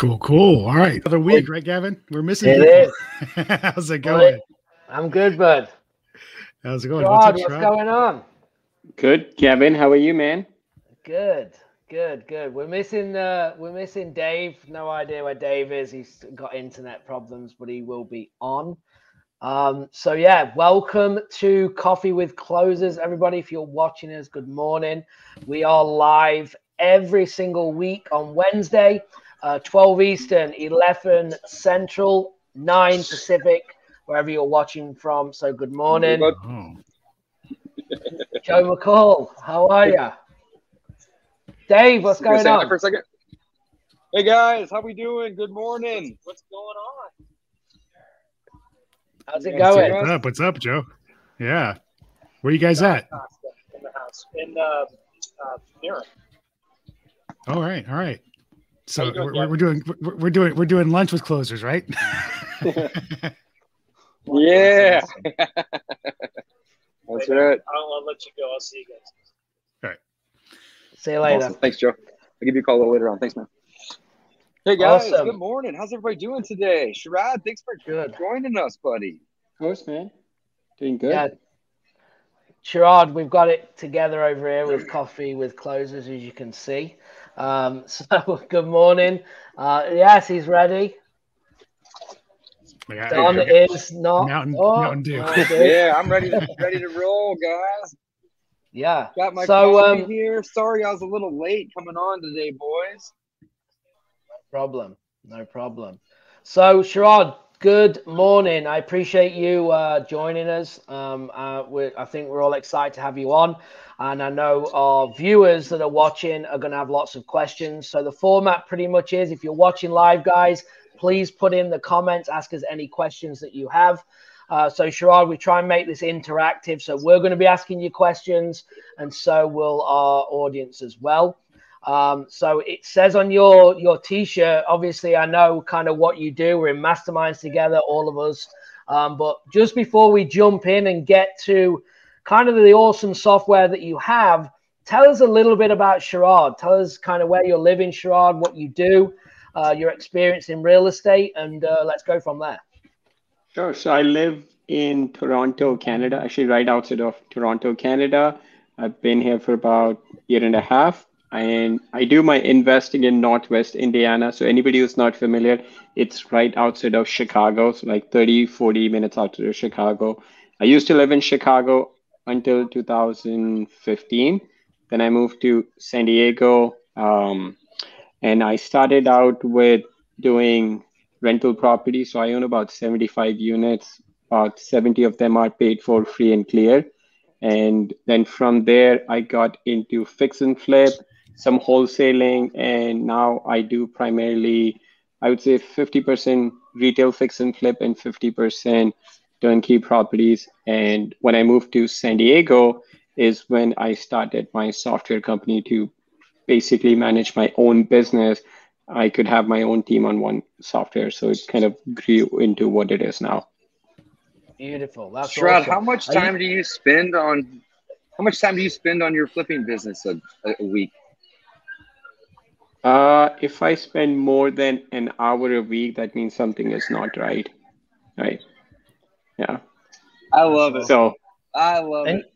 Cool, cool. All right. Another week, right, Gavin? We're missing It people. How's it going? I'm good, bud. How's it going? Rod, What's what's up, Shrod? going on? Good, Kevin. How are you, man? Good, good, good. We're missing uh we're missing Dave. No idea where Dave is. He's got internet problems, but he will be on. Um, so yeah, welcome to Coffee with Closers, everybody. If you're watching us, good morning. We are live every single week on Wednesday, uh, 12 Eastern, 11 Central, 9 Pacific, wherever you're watching from. So good morning. Oh, Joe McCall, how are you? Dave, what's gonna going say hi on? for a second? Hey guys, how we doing? Good morning. What's going on? How's it going? what's up? What's up, Joe? Yeah. Where you guys at? in the house in uh, uh, Mirror. All right, all right. So How you doing, we're, we're doing we're, we're doing we're doing lunch with closers, right? Yeah. That's Wait, right. I'll, I'll let you go. I'll see you guys. All right. See you later. Awesome. Thanks, Joe. I'll give you a call a little later on. Thanks, man. Hey guys, Awesome. good morning. How's everybody doing today? Sharad, thanks for Good. joining us, buddy. Of course, man. Doing good. Yeah. Gerard, we've got it together over here with coffee with closers, as you can see. Um, so good morning. Uh, yes, he's ready. Yeah, Don yeah. is not. Mountain- Oh, Mountain Dew. Mountain Dew. Yeah, I'm ready to ready to roll, guys. Yeah. Got my So, coffee um, here. Sorry I was a little late coming on today, boys. No problem. No problem. So, Sharad, good morning. I appreciate you uh, joining us. Um, uh, I think we're all excited to have you on. And I know our viewers that are watching are going to have lots of questions. So, the format pretty much is if you're watching live, guys, please put in the comments, ask us any questions that you have. Uh, so, Sharad, we try and make this interactive. So, we're going to be asking you questions, and so will our audience as well. Um, so it says on your your t-shirt. Obviously, I know kind of what you do. We're in masterminds together, all of us. Um, but just before we jump in and get to kind of the awesome software that you have, tell us a little bit about Sharad. Tell us kind of where you're living, Sharad, what you do, uh, your experience in real estate, and uh, let's go from there. Sure. So I live in Toronto, Canada, actually right outside of Toronto, Canada. I've been here for about a year and a half, and I do my investing in Northwest Indiana. So anybody who's not familiar, it's right outside of Chicago, so like 30, 40 minutes outside of Chicago. I used to live in Chicago until 2015. Then I moved to San Diego, um, and I started out with doing rental property. So I own about 75 units. About 70 of them are paid for free and clear. And then from there, I got into fix and flip, some wholesaling, and now I do primarily, I would say 50% retail fix and flip and 50% turnkey properties. And when I moved to San Diego, is when I started my software company to basically manage my own business. I could have my own team on one software. So it kind of grew into what it is now. Beautiful. That's Sharad, awesome. how much Are you- time do you spend on how much time do you spend on your flipping business a, a week? Uh, if I spend more than an hour a week, that means something is not right. Right. Yeah. I love it. So I love And, it.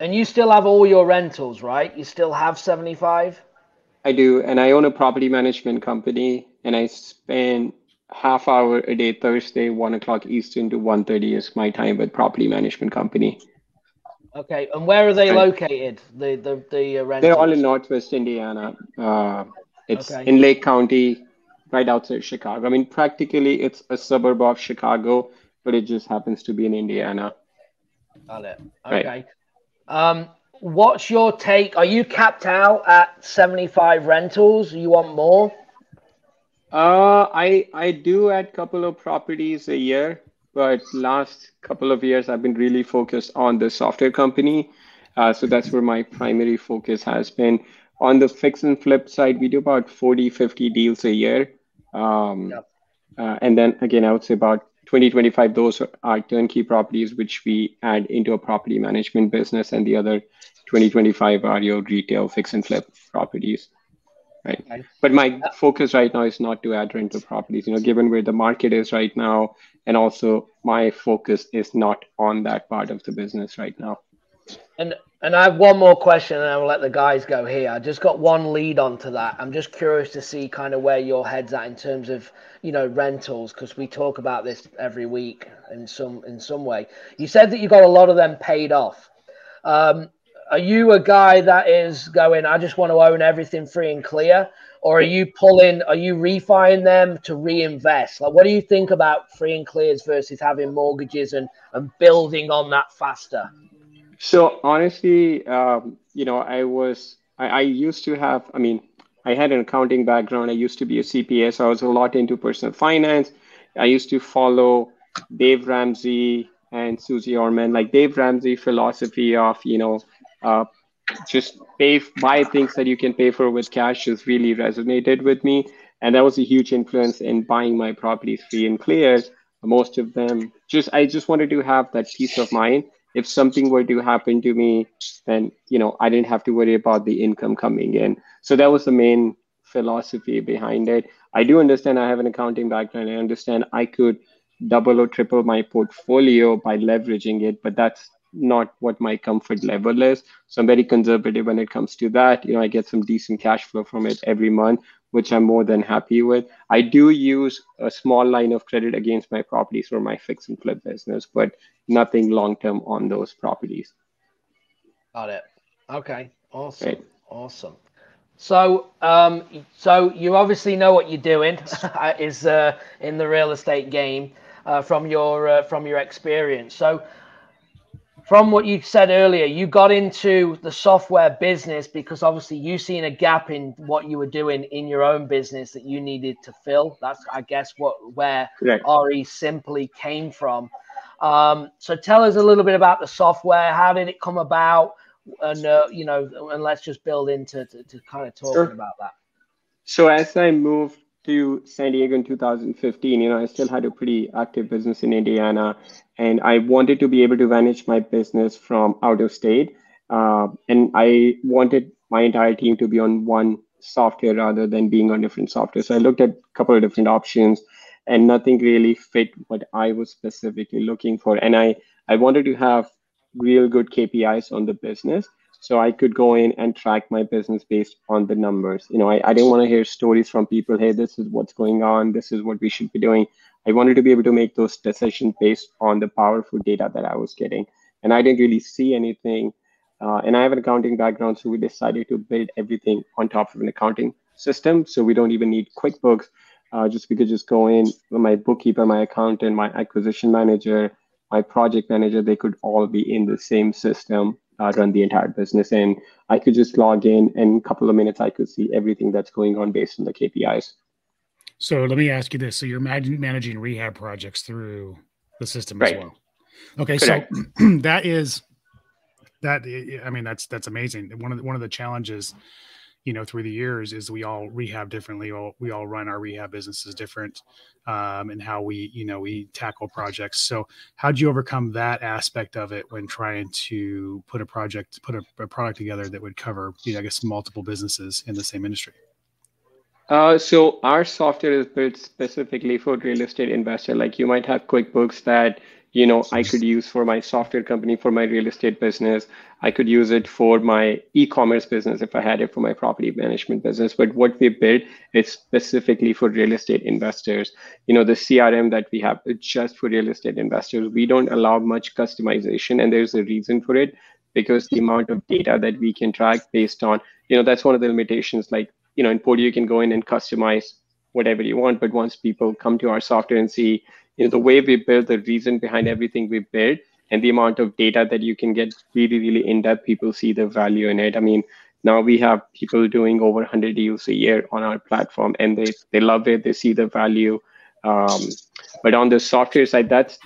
and you still have all your rentals, right? You still have 75? I do, and I own a property management company, and I spend half hour a day, Thursday, one o'clock Eastern to 1.30 is my time with property management company. Okay. And where are they located? The the the uh, rentals? They're all in Northwest Indiana. Uh, it's Okay. in Lake County, right outside Chicago. I mean, practically it's a suburb of Chicago, but it just happens to be in Indiana. Got it. Right. Okay. Um, what's your take? Are you capped out at 75 rentals? You want more? Uh, I I do add couple of properties a year, but last couple of years I've been really focused on the software company. Uh, so that's where my primary focus has been. On the fix and flip side, we do about 40, 50 deals a year. Um, Yep. uh, and then again, I would say about 20, 25, those are- turnkey properties, which we add into a property management business. And the other 20, 25 are your retail fix and flip properties. Right. But my focus right now is not to add rental properties, you know, given where the market is right now. And also my focus is not on that part of the business right now. And and I have one more question, and I'll let the guys go here. I just got one lead onto that. I'm just curious to see kind of where your head's at in terms of you know rentals, because we talk about this every week in some in some way. You said that you got a lot of them paid off. Um, are you a guy that is going? I just want to own everything free and clear, or are you pulling? Are you refining them to reinvest? Like, what do you think about free and clears versus having mortgages and and building on that faster? So honestly, um, you know, I was I, I used to have. I mean, I had an accounting background. I used to be a CPA, so I was a lot into personal finance. I used to follow Dave Ramsey and Suze Orman, like Dave Ramsey philosophy of you know, uh, just pay buy things that you can pay for with cash just really resonated with me, and that was a huge influence in buying my properties free and clear. Most of them, just I just wanted to have that peace of mind if something were to happen to me, then you know I didn't have to worry about the income coming in. So that was the main philosophy behind it. I do understand I have an accounting background. I understand I could double or triple my portfolio by leveraging it, but that's not what my comfort level is. So I'm very conservative when it comes to that. You know, I get some decent cash flow from it every month, which I'm more than happy with. I do use a small line of credit against my properties for my fix and flip business, but nothing long term on those properties. Got it. Okay. Awesome. Right. Awesome. So, um, so you obviously know what you're doing is uh, in the real estate game uh, from your uh, from your experience. So, from what you said earlier, you got into the software business because obviously you seen a gap in what you were doing in your own business that you needed to fill. That's, I guess, what where Correct. REsimpli came from. Um, so tell us a little bit about the software. How did it come about? And uh, you know, and let's just build into to, to kind of talking Sure. about that. So as I moved to San Diego in 2015, you know, I still had a pretty active business in Indiana, and I wanted to be able to manage my business from out of state. Uh, and I wanted my entire team to be on one software rather than being on different software. So I looked at a couple of different options, and nothing really fit what I was specifically looking for. And I I wanted to have real good KPIs on the business so I could go in and track my business based on the numbers. You know, I, I didn't want to hear stories from people, hey, this is what's going on, this is what we should be doing. I wanted to be able to make those decisions based on the powerful data that I was getting. And I didn't really see anything. Uh, and I have an accounting background, so we decided to build everything on top of an accounting system. So we don't even need QuickBooks. Uh, just we could just go in, my bookkeeper, my accountant, my acquisition manager, my project manager, they could all be in the same system, uh, run the entire business. And I could just log in and in a couple of minutes, I could see everything that's going on based on the KPIs. So let me ask you this: So you're managing, managing rehab projects through the system Right. as well? Okay, Correct. so that is that. I mean, that's that's amazing. One of the, one of the challenges, you know, through the years is we all rehab differently. All we all run our rehab businesses different, um, and how we you know we tackle projects. So how would you overcome that aspect of it when trying to put a project, put a, a product together that would cover, you know, I guess multiple businesses in the same industry? Uh, so our software is built specifically for real estate investor. Like you might have QuickBooks that you know I could use for my software company for my real estate business. I could use it for my e-commerce business if I had it for my property management business. But what we built is specifically for real estate investors. You know the CRM that we have just for real estate investors. We don't allow much customization, and there's a reason for it because the amount of data that we can track based on you know that's one of the limitations. Like you know, in Podio, you can go in and customize whatever you want. But once people come to our software and see, you know, the way we build, the reason behind everything we build, and the amount of data that you can get really, really in depth, people see the value in it. I mean, now we have people doing over 100 deals a year on our platform, and they they love it. They see the value. Um, but on the software side, that's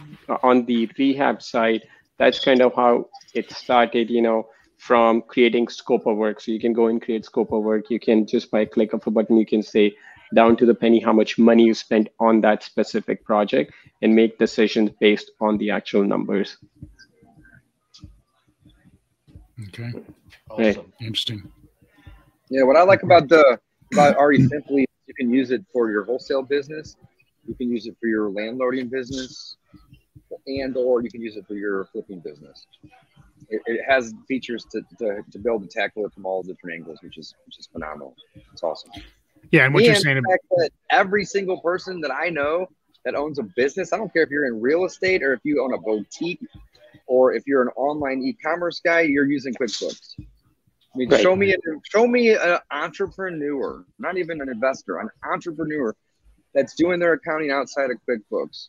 on the rehab side. That's kind of how it started. You know, from creating scope of work. So you can go and create scope of work. You can just by click of a button, you can say down to the penny how much money you spent on that specific project and make decisions based on the actual numbers. Okay, Right. Awesome. interesting. Yeah, what I like about the But REsimpli you can use it for your wholesale business, you can use it for your landlording business, and or you can use it for your flipping business. It, it has features to, to, to build and tackle it from all different angles, which is which is phenomenal. It's awesome. Yeah, and what and you're saying the about fact that every single person that I know that owns a business, I don't care if you're in real estate or if you own a boutique or if you're an online e-commerce guy, you're using QuickBooks. I mean, Right. show me a, show me an entrepreneur, not even an investor, an entrepreneur that's doing their accounting outside of QuickBooks,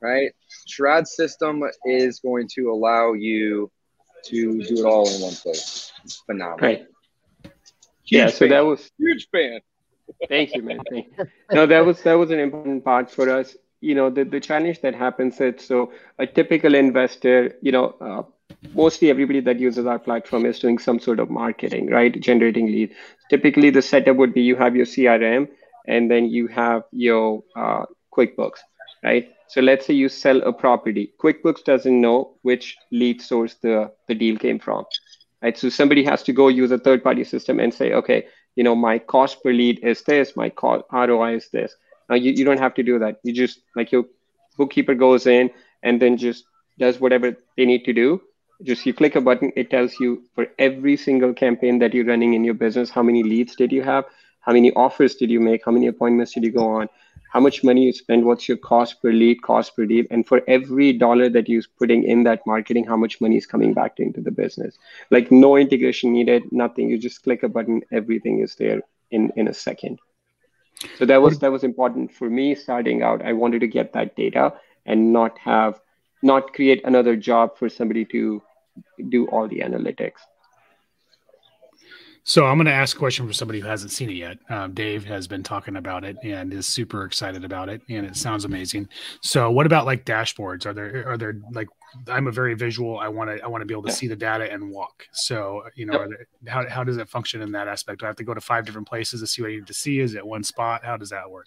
right? Sharad system is going to allow you to do it all in one place. It's phenomenal. Right. Yeah. Huge So that was huge fan. Thank you, man. Thank you. No, that was that was an important part for us. You know, the, the challenge that happens is so a typical investor, you know, uh, mostly everybody that uses our platform is doing some sort of marketing, right? Generating leads. Typically, the setup would be you have your CRM and then you have your uh, QuickBooks, right? So let's say you sell a property. QuickBooks doesn't know which lead source the, the deal came from, right? So somebody has to go use a third party system and say, okay, you know, my cost per lead is this, my co- ROI is this. Now you, you don't have to do that. You just like your bookkeeper goes in and then just does whatever they need to do. Just you click a button, it tells you for every single campaign that you're running in your business, how many leads did you have, how many offers did you make, how many appointments did you go on, how much money you spend, what's your cost per lead, cost per deal, and for every dollar that you're putting in that marketing, how much money is coming back into the business. Like no integration needed, nothing. You just click a button, everything is there in in a second. So that was that was important for me starting out. I wanted to get that data and not have not create another job for somebody to do all the analytics. So I'm going to ask a question for somebody who hasn't seen it yet. Um, Dave has been talking about it and is super excited about it, and it sounds amazing. So, what about like dashboards? Are there are there like I'm a very visual. I want to I want to be able to see the data and walk. So, you know, Yep. are there, how how does it function in that aspect? Do I have to go to five different places to see what I need to see? Is it one spot? How does that work?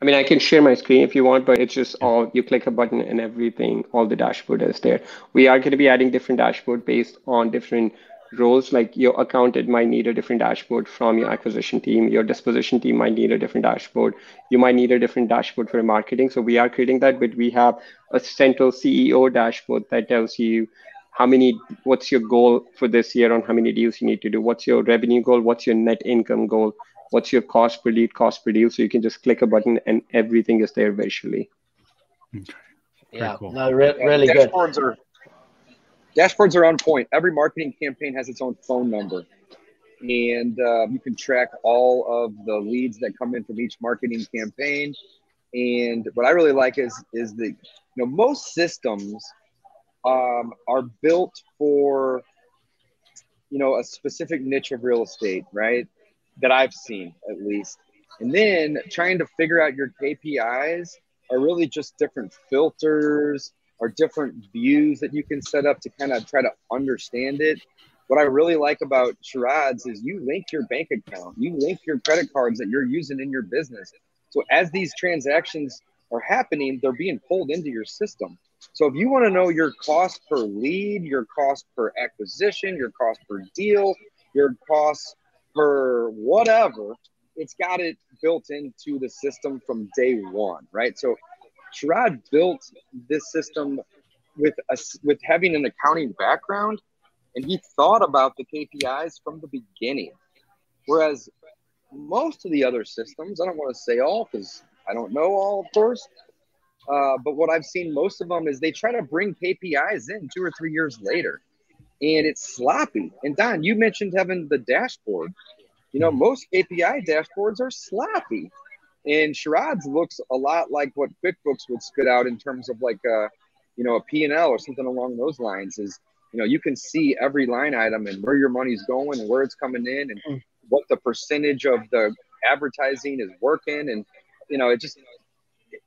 I mean, I can share my screen if you want, but it's just all you click a button and everything, all the dashboard is there. We are going to be adding different dashboard based on different roles. Like your accountant might need a different dashboard from your acquisition team. Your disposition team might need a different dashboard. You might need a different dashboard for marketing. So we are creating that, but we have a central CEO dashboard that tells you how many, what's your goal for this year on how many deals you need to do. What's your revenue goal? What's your net income goal? what's your cost per lead, cost per deal. So you can just click a button and everything is there visually. Okay. Yeah, cool. no, re- Yeah, really good. dashboards Are, dashboards are on point. Every marketing campaign has its own phone number, and uh, you can track all of the leads that come in from each marketing campaign. And what I really like is is the you know most systems um, are built for you know a specific niche of real estate, right? That I've seen at least, and then trying to figure out your KPIs are really just different filters or different views that you can set up to kind of try to understand it. What I really like about Sharad's is you link your bank account, you link your credit cards that you're using in your business. So as these transactions are happening, they're being pulled into your system. So if you want to know your cost per lead, your cost per acquisition, your cost per deal, your cost per whatever, it's got it built into the system from day one, right? So Sharad built this system with a, with having an accounting background, and he thought about the KPIs from the beginning. Whereas most of the other systems, I don't want to say all because I don't know all, of course, uh, but what I've seen most of them is they try to bring KPIs in two or three years later, and it's sloppy. And Don, you mentioned having the dashboard. You know, most KPI dashboards are sloppy. And Sharad's looks a lot like what QuickBooks would spit out in terms of like a, you know, a P&L or something along those lines is, you know, you can see every line item and where your money's going and where it's coming in and what the percentage of the advertising is working. And, you know, it just,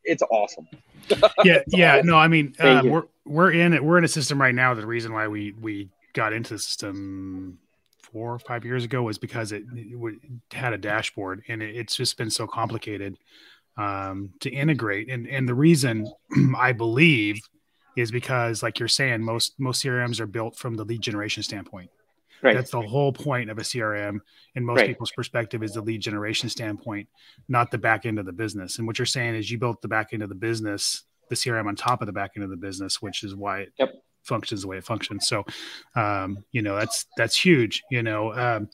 it's awesome. yeah, yeah. No, I mean, uh, we're we're in it. We're in a system right now. The reason why we we got into the system four or five years ago was because it, it had a dashboard, and it, it's just been so complicated um, to integrate. And and the reason I believe is because, like you're saying, most most CRMs are built from the lead generation standpoint. Right. That's the whole point of a CRM in most Right. people's perspective is the lead generation standpoint, not the back end of the business. And what you're saying is you built the back end of the business, the CRM on top of the back end of the business, which is why it Yep. Functions the way it functions. So, um, you know, that's that's huge. You know, um,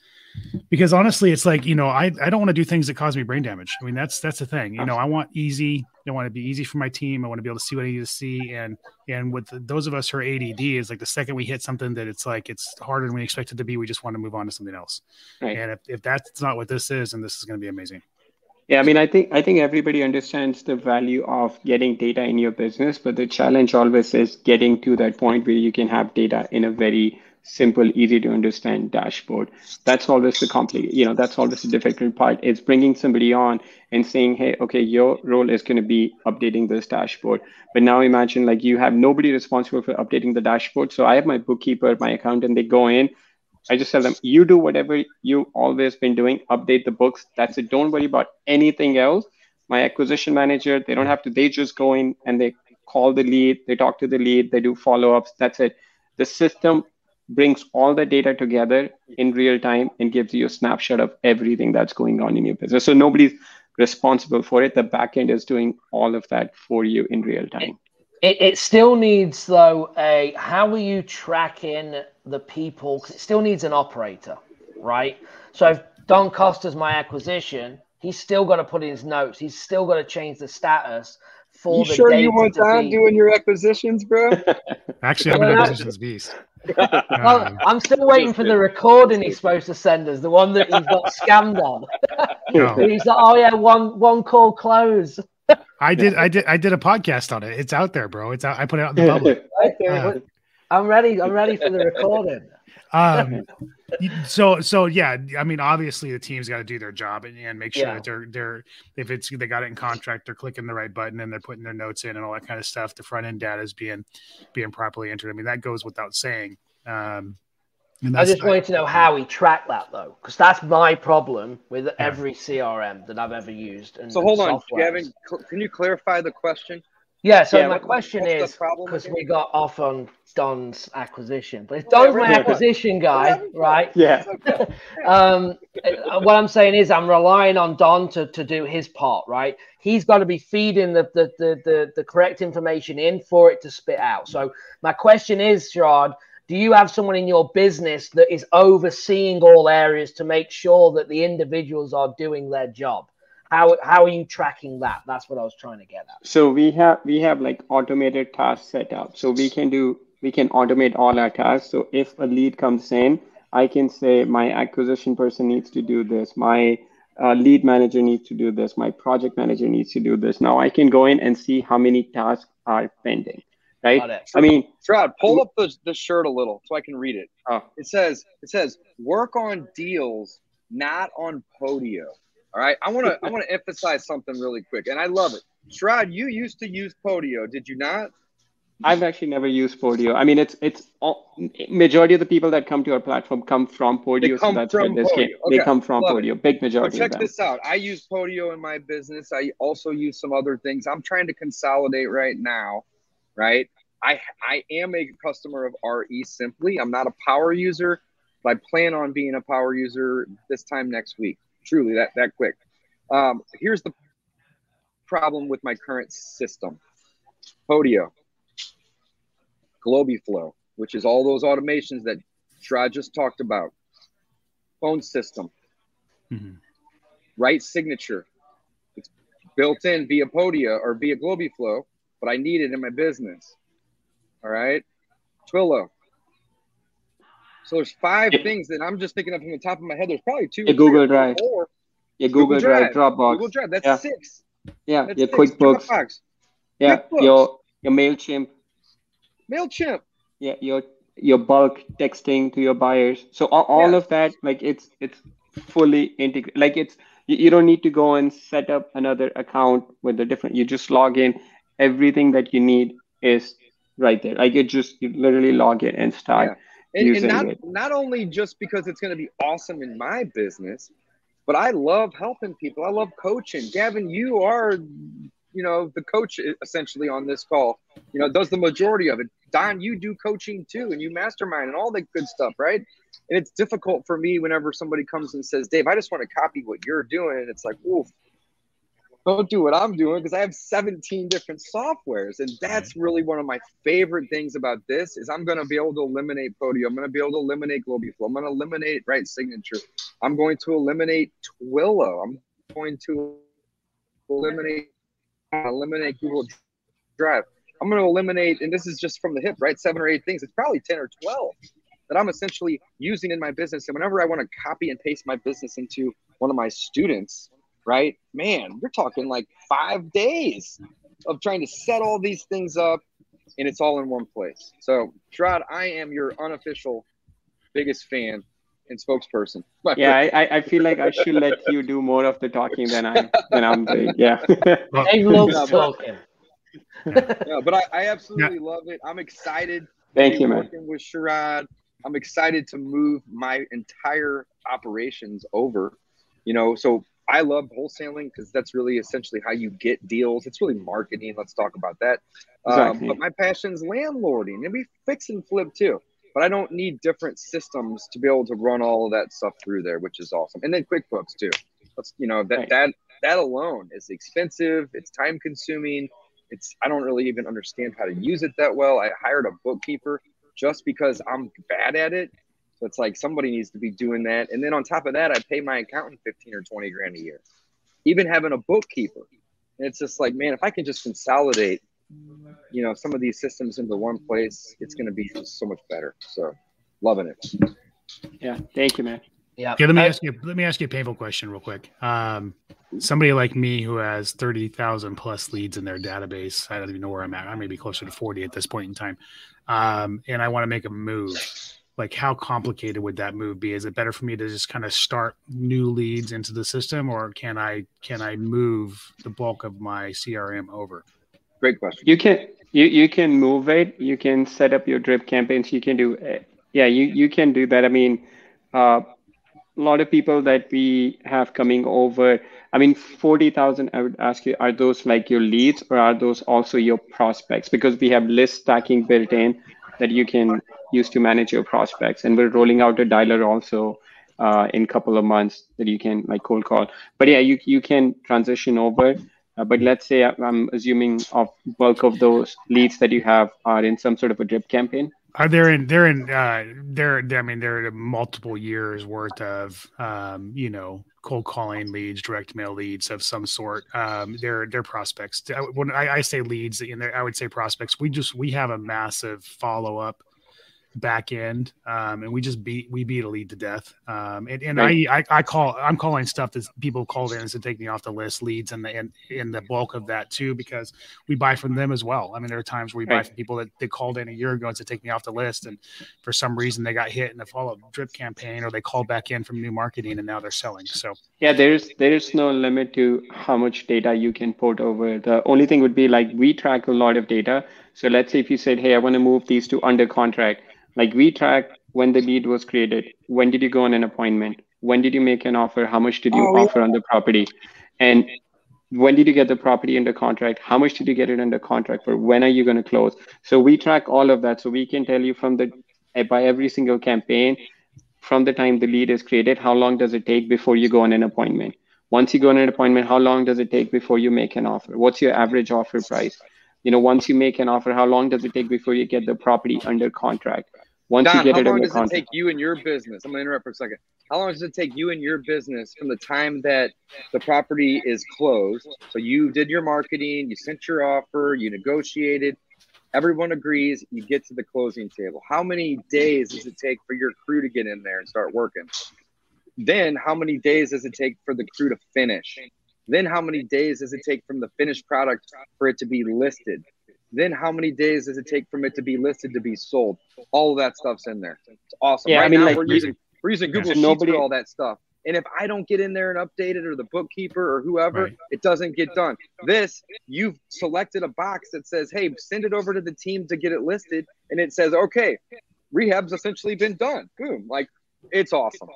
because honestly, it's like you know, I I don't want to do things that cause me brain damage. I mean, that's that's the thing. You know, I want easy. I want to be easy for my team. I want to be able to see what I need to see. And and with those of us who are ADD, is like the second we hit something that it's like it's harder than we expect it to be, we just want to move on to something else. Right. And if, if that's not what this is, then this is going to be amazing. Yeah, I mean, I think I think everybody understands the value of getting data in your business, but the challenge always is getting to that point where you can have data in a very simple, easy to understand dashboard. That's always the complicated, you know, that's always the difficult part. It's bringing somebody on and saying, hey, okay, your role is going to be updating this dashboard. But now imagine like you have nobody responsible for updating the dashboard. So I have my bookkeeper, my accountant, they go in. I just tell them, you do whatever you always been doing, update the books. That's it. Don't worry about anything else. My acquisition manager, they don't have to, they just go in and they call the lead, they talk to the lead, they do follow-ups. That's it. The system brings all the data together in real time and gives you a snapshot of everything that's going on in your business. So nobody's responsible for it. The backend is doing all of that for you in real time. It, it still needs though a how are you tracking the people? Because it still needs an operator, right? So if Don Costa's my acquisition, he's still got to put in his notes. He's still got to change the status for You the sure data you want to Don be- doing your acquisitions, bro? Actually, I'm Well, an that- acquisitions beast. Well, I'm still waiting for the recording he's supposed to send us, the one that he's got scammed on. no. He's like, oh yeah, one one call close. I did, I did, I did a podcast on it. It's out there, bro. It's out. I put it out in the public. Uh, I'm ready. I'm ready for the recording. um so so yeah i mean obviously the team's got to do their job and, and make sure Yeah. that they're they're if it's they got it in contract they're clicking the right button and they're putting their notes in and all that kind of stuff the front end data is being being properly entered i mean that goes without saying um and I that's just wanted to know how he tracked that though, because that's my problem with every CRM that I've ever used. And So hold and on. Gavin. Can you clarify the question? Yeah. So Yeah, my question is because we got off on Don's acquisition, but if Don's my acquisition guy, right? yeah. um, uh, what I'm saying is I'm relying on Don to, to do his part, right? He's got to be feeding the, the, the, the, the correct information in for it to spit out. So my question is, Gerard, do you have someone in your business that is overseeing all areas to make sure that the individuals are doing their job? How, how are you tracking that? That's what I was trying to get at. So we have we have like automated tasks set up. So we can do we can automate all our tasks. So if a lead comes in, I can say my acquisition person needs to do this. My uh, lead manager needs to do this. My project manager needs to do this. Now I can go in and see how many tasks are pending, right? I mean, Trod, pull up the, the shirt a little so I can read it. oh, It says it says work on deals, not on Podio. All right. I want to I want to emphasize something really quick, and I love it. Shrod, you used to use Podio, did you not? I've actually never used Podio. I mean, it's it's all, majority of the people that come to our platform come from Podio, They come so that's from where this came. Podio. They come from Love it. Podio. Big So majority check of them. this out. I use Podio in my business. I also use some other things. I'm trying to consolidate right now, right? I I am a customer of REsimpli. I'm not a power user, but I plan on being a power user this time next week. Truly, that that quick. Um, here's the problem with my current system: Podio, Globiflow, which is all those automations that Shrod just talked about. Phone system, mhm. right signature. It's built in via Podio or via Globiflow, but I need it in my business. All right. Twilio. So there's five Yeah. things that I'm just thinking of from the top of my head. There's probably two. Yeah, Google Drive. four. Yeah, Google, Drive, Dropbox. Google Drive. That's Yeah. six. Yeah, That's your six. QuickBooks. Dropbox. Yeah, QuickBooks. your your Mailchimp. Mailchimp. Yeah, your your bulk texting to your buyers. So all, all Yeah. of that, like it's it's fully integrated. Like it's you, you don't need to go and set up another account with a different. You just log in. Everything that you need is right there. Like you just you literally log in and start. And, and using not it. not only just because it's going to be awesome in my business, but I love helping people. I love coaching. Gavin, you are, you know, the coach essentially on this call. You know, does the majority of it. Don, you do coaching too, and you mastermind and all that good stuff, right? And it's difficult for me whenever somebody comes and says, Dave, I just want to copy what you're doing. And it's like, oof, don't do what I'm doing because I have 17 different softwares. And that's really one of my favorite things about this is I'm going to be able to eliminate Podio. I'm going to be able to eliminate Globiflow. I'm going to eliminate Right Signature. I'm going to eliminate Twilio. I'm going to eliminate eliminate Google Drive. I'm going to eliminate, and this is just from the hip, right? Seven or eight things. It's probably 10 or 12 that I'm essentially using in my business. And whenever I want to copy and paste my business into one of my students, right? Man, you're talking like five days of trying to set all these things up and it's all in one place. So, Sharad, I am your unofficial biggest fan and spokesperson. yeah, I, I feel like I should let you do more of the talking than I than I'm doing. Yeah. I love talking. yeah, but I, I absolutely yeah. love it. I'm excited. Thank you, man. Working with Sharad. I'm excited to move my entire operations over. You know, so I love wholesaling because that's really essentially how you get deals. It's really marketing. Let's talk about that. Um, exactly. Um, but my passion is landlording and we fix and flip too. But I don't need different systems to be able to run all of that stuff through there, which is awesome. And then QuickBooks too. Let's you know that right. that that alone is expensive. It's time consuming. It's I don't really even understand how to use it that well. I hired a bookkeeper just because I'm bad at it so it's like somebody needs to be doing that. And then on top of that, I pay my accountant 15 or 20 grand a year. Even having a bookkeeper. And it's just like, man, if I can just consolidate, you know, some of these systems into one place, it's going to be so much better. So loving it. Yeah. Thank you, man. Yeah. Okay, let me ask you. Let me ask you a painful question, real quick. Um, somebody like me who has thirty thousand plus leads in their database, I don't even know where I'm at. I may be closer to forty at this point in time, um, and I want to make a move like how complicated would that move be? Is it better for me to just kind of start new leads into the system or can i can i move the bulk of my crm over? Great question. You can you, you can move it. You can set up your drip campaigns. You can do yeah you you can do that. I mean uh, a lot of people that we have coming over i mean 40000 i would ask you are those like your leads or are those also your prospects? Because we have list stacking built in that you can use to manage your prospects. And we're rolling out a dialer also uh, in a couple of months that you can like cold call. But yeah, you you can transition over. Uh, but let's say I'm assuming of bulk of those leads that you have are in some sort of a drip campaign. Are there in they're in uh they're I mean they're multiple years worth of um you know cold calling leads, direct mail leads of some sort. Um, they're they're prospects. When I, I say leads, in there, I would say prospects. We just we have a massive follow up back end, um, and we just beat we beat a lead to death. Um, and and right. I, I, I call I'm calling stuff that people called in to take me off the list leads and the and, and the bulk of that too because we buy from them as well. I mean there are times where we right. buy from people that they called in a year ago and to take me off the list, and for some reason they got hit in the follow up drip campaign or they called back in from new marketing and now they're selling. So yeah, there's there's no limit to how much data you can port over. The only thing would be like we track a lot of data. So let's say if you said, hey, I want to move these to under contract like we track when the lead was created, when did you go on an appointment, when did you make an offer, how much did you oh, offer yeah. on the property, and when did you get the property under contract, how much did you get it under contract for, when are you going to close. So we track all of that, so we can tell you from the by every single campaign, from the time the lead is created, how long does it take before you go on an appointment. Once you go on an appointment, how long does it take before you make an offer? What's your average offer price? You know, once you make an offer, how long does it take before you get the property under contract? Once Don, you get how it long does it take you and your business? I'm gonna interrupt for a second. How long does it take you and your business from the time that the property is closed? So you did your marketing, you sent your offer, you negotiated, everyone agrees, you get to the closing table. How many days does it take for your crew to get in there and start working? Then how many days does it take for the crew to finish? Then how many days does it take from the finished product for it to be listed? Then how many days does it take from it to be listed to be sold? All of that stuff's in there. It's awesome. Yeah, right I mean, now like, we're using we're using Google Sheets nobody, for all that stuff. And if I don't get in there and update it, or the bookkeeper or whoever, right. it doesn't get done. This, you've selected a box that says, "Hey, send it over to the team to get it listed," and it says, "Okay, rehab's essentially been done." Boom! Like, it's awesome.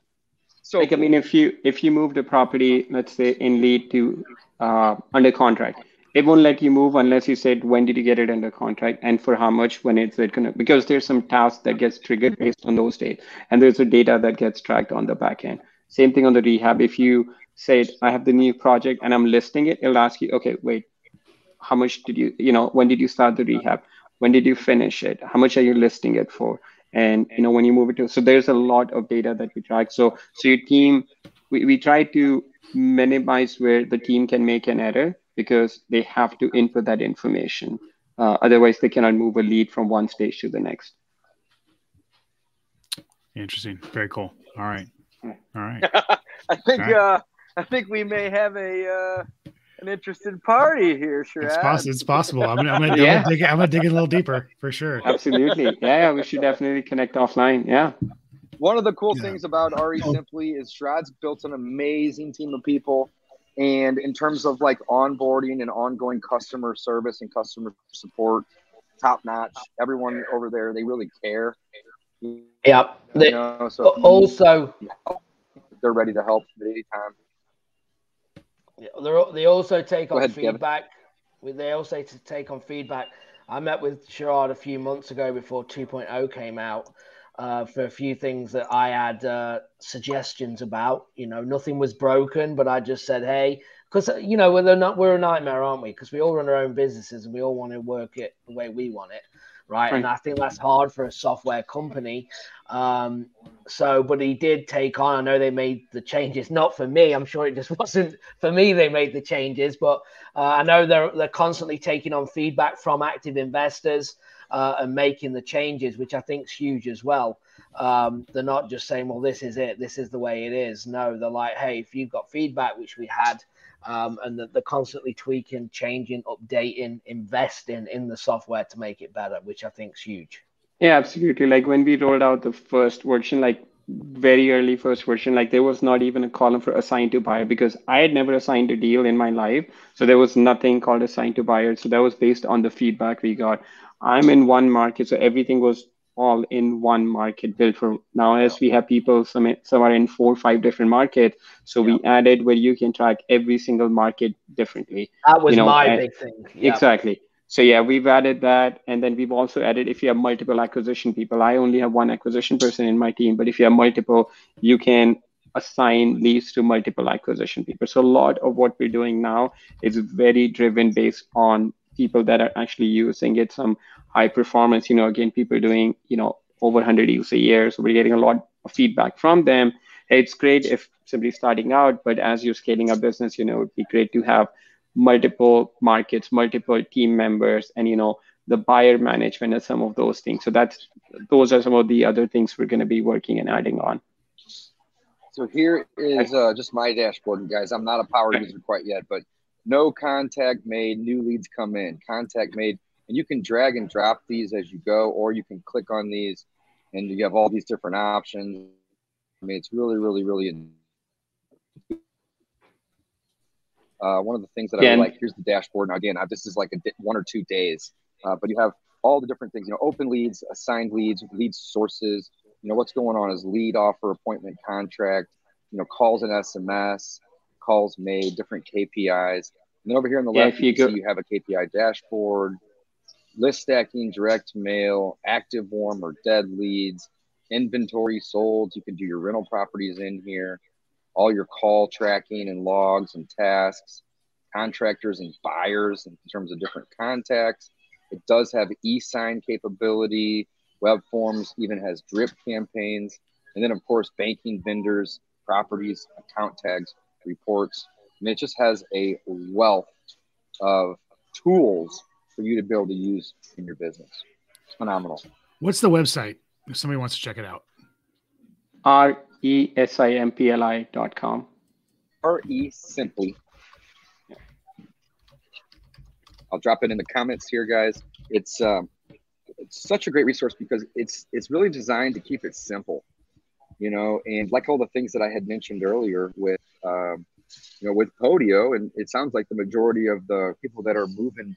So, like, I mean, if you if you move the property, let's say in lead to uh, under contract, it won't let you move unless you said when did you get it under contract and for how much when it's it gonna because there's some task that gets triggered mm-hmm. based on those dates. And there's a data that gets tracked on the back end. Same thing on the rehab. If you said i have the new project and i'm listing it it'll ask you okay wait. How much did you you know when did you start the rehab? When did you finish it? How much are you listing it for? And you know when you move it to so there's a lot of data that we track. So so your team we, we try to minimize where the team can make an error because they have to input that information. Uh, otherwise, they cannot move a lead from one stage to the next. Interesting. Very cool. All right. All right. I think right. uh, I think we may have a uh, an interested party here, Sharad. It's, poss- it's possible. I'm gonna, I'm gonna, yeah. I'm gonna, dig, I'm gonna dig a little deeper for sure. Absolutely. Yeah, yeah, we should definitely connect offline. Yeah. One of the cool yeah. things about REsimpli is Sharad's built an amazing team of people and in terms of like onboarding and ongoing customer service and customer support, top notch. Everyone over there, they really care. Yeah. They, know, so also, they're ready to help at any time. They also take on ahead, feedback. Kevin. They also take on feedback. I met with Sharad a few months ago before 2.0 came out, uh, for a few things that I had uh, suggestions about. You know, nothing was broken, but I just said, hey, because uh, you know we're not we're a nightmare, aren't we? Because we all run our own businesses and we all want to work it the way we want it, right? right. And I think that's hard for a software company. Um, so, but he did take on. I know they made the changes, not for me. I'm sure it just wasn't for me. They made the changes, but uh, I know they're they're constantly taking on feedback from active investors uh, and making the changes, which I think is huge as well. Um, they're not just saying, well, this is it, this is the way it is. No, they're like, hey, if you've got feedback, which we had, um, and they're constantly tweaking, changing, updating, investing in the software to make it better, which I think is huge. Yeah, absolutely. Like when we rolled out the first version, like very early first version, like there was not even a column for assigned to buyer because I had never assigned a deal in my life. So there was nothing called assigned to buyer. So that was based on the feedback we got. I'm in one market, so everything was all in one market built for now as we have people some some are in four or five different markets so yeah. we added where you can track every single market differently that was you know, my and, big thing yeah. exactly so yeah we've added that and then we've also added if you have multiple acquisition people i only have one acquisition person in my team but if you have multiple you can assign leads to multiple acquisition people so a lot of what we're doing now is very driven based on people that are actually using it some high performance you know again people doing you know over 100 deals a year. So we're getting a lot of feedback from them. It's great if somebody's starting out but as you're scaling a business you know it would be great to have multiple markets multiple team members and you know the buyer management and some of those things. So that's those are some of the other things we're going to be working and adding on. So here is uh, just my dashboard guys. I'm not a power user quite yet but no contact made, new leads come in, contact made, and you can drag and drop these as you go, or you can click on these and you have all these different options. I mean, it's really, really, really. Uh, one of the things that I like here's the dashboard. Now, again, this is like a one or two days, uh, but you have all the different things. You know, open leads, assigned leads, lead sources. You know, what's going on is lead offer, appointment, contract. You know, calls and SMS calls made, different KPIs. And then over here on the yeah, left, you, go- see you have a KPI dashboard, list stacking, direct mail, active warm or dead leads, inventory sold. You can do your rental properties in here, all your call tracking and logs and tasks, contractors and buyers in terms of different contacts. It does have e-sign capability, web forms, even has drip campaigns, and then of course banking vendors, properties, account tags reports. and it just has a wealth of tools for you to be able to use in your business. It's phenomenal. What's the website if somebody wants to check it out? R E S I M P L I dot com. R E simply. I'll drop it in the comments here, guys. It's um, it's such a great resource because it's it's really designed to keep it simple you know, and like all the things that I had mentioned earlier with, um, you know, with Podio, and it sounds like the majority of the people that are moving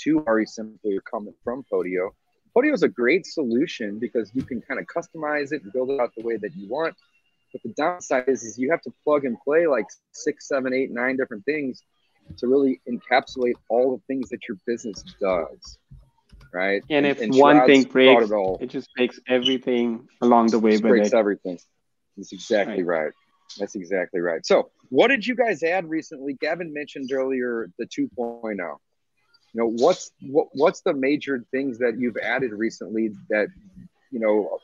to REsimpli are coming from Podio. Podio is a great solution because you can kind of customize it and build it out the way that you want. But the downside is, is you have to plug and play like six, seven, eight, nine different things to really encapsulate all the things that your business does. Right. And, and if and one thing breaks, it, it just makes everything along the way. breaks everything. That's exactly right. right. That's exactly right. So, what did you guys add recently? Gavin mentioned earlier the 2.0. You know, what's what, what's the major things that you've added recently that you know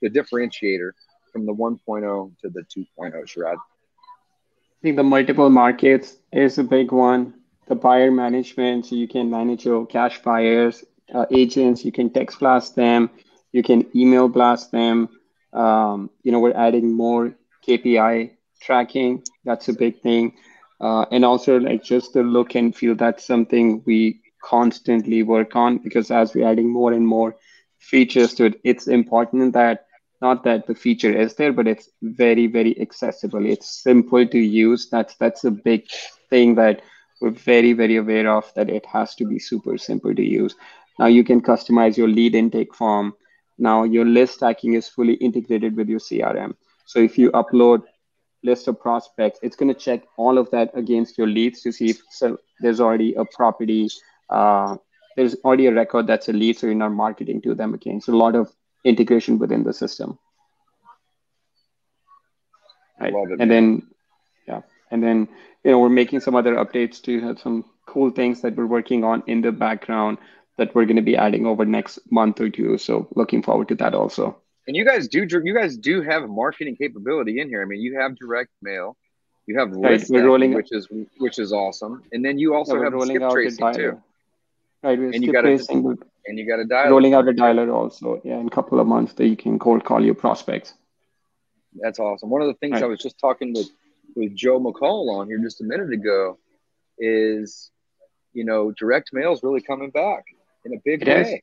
the differentiator from the 1.0 to the 2.0, Sharad? I think the multiple markets is a big one. The buyer management, so you can manage your cash buyers, uh, agents. You can text blast them. You can email blast them. Um, you know, we're adding more KPI tracking. That's a big thing. Uh, and also like just the look and feel. That's something we constantly work on because as we're adding more and more features to it, it's important that not that the feature is there, but it's very, very accessible. It's simple to use. That's that's a big thing that we're very, very aware of that it has to be super simple to use. Now you can customize your lead intake form. Now your list stacking is fully integrated with your CRM. So if you upload list of prospects, it's going to check all of that against your leads to see if so there's already a property, uh, there's already a record that's a lead, so you're not marketing to them again. So a lot of integration within the system. Right. It, and then, yeah, and then you know we're making some other updates to have some cool things that we're working on in the background that we're going to be adding over next month or two. So looking forward to that also. And you guys do you guys do have marketing capability in here. I mean, you have direct mail, you have list right, rolling, which is which is awesome, and then you also yeah, have rolling skip tracing too. Right, and you got to and you got a dialer. Rolling out a dialer also, yeah, in a couple of months that you can cold call your prospects. That's awesome. One of the things right. I was just talking with with Joe McCall on here just a minute ago is, you know, direct mail is really coming back in a big it way. Is.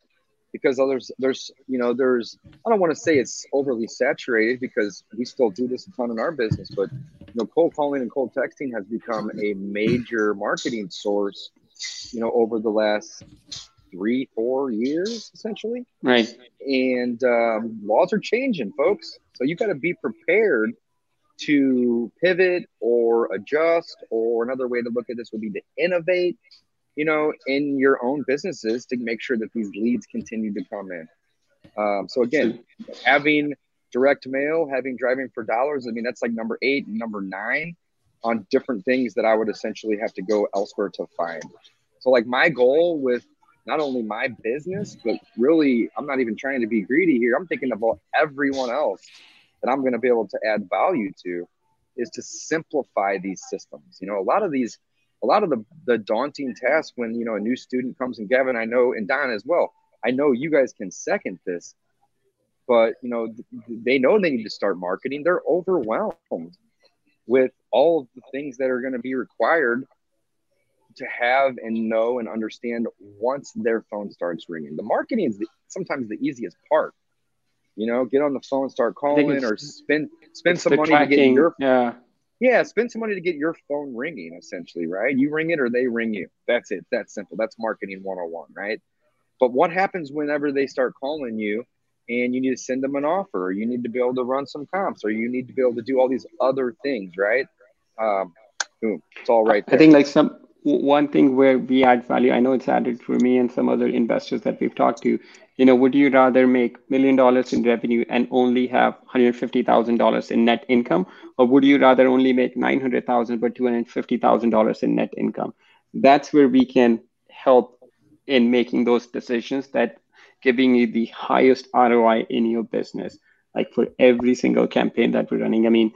Because there's, there's, you know, there's, I don't want to say it's overly saturated because we still do this a ton in our business, but, you know, cold calling and cold texting has become a major marketing source, you know, over the last three, four years, essentially. Right. And um, laws are changing, folks. So you got to be prepared to pivot or adjust. Or another way to look at this would be to innovate, you know, in your own businesses to make sure that these leads continue to come in. Um, so again, having direct mail, having driving for dollars, I mean, that's like number eight, number nine on different things that I would essentially have to go elsewhere to find. So like my goal with not only my business, but really, I'm not even trying to be greedy here. I'm thinking about everyone else that I'm going to be able to add value to is to simplify these systems. You know, a lot of these, a lot of the, the daunting tasks when, you know, a new student comes and Gavin, I know, and Don as well, I know you guys can second this, but, you know, they know they need to start marketing. They're overwhelmed with all of the things that are going to be required to have and know and understand once their phone starts ringing. The marketing is the, sometimes the easiest part. You know, get on the phone, start calling, or spend spend some money tracking, to get your yeah yeah spend some money to get your phone ringing. Essentially, right? You ring it or they ring you. That's it. That's simple. That's marketing 101, right? But what happens whenever they start calling you and you need to send them an offer, or you need to be able to run some comps, or you need to be able to do all these other things, right? Um, boom, it's all right. There. I think like some one thing where we add value, I know it's added for me and some other investors that we've talked to. You know, would you rather make million dollars in revenue and only have $150,000 in net income, or would you rather only make 900,000 but $250,000 in net income? That's where we can help in making those decisions that giving you the highest ROI in your business, like for every single campaign that we're running. I mean,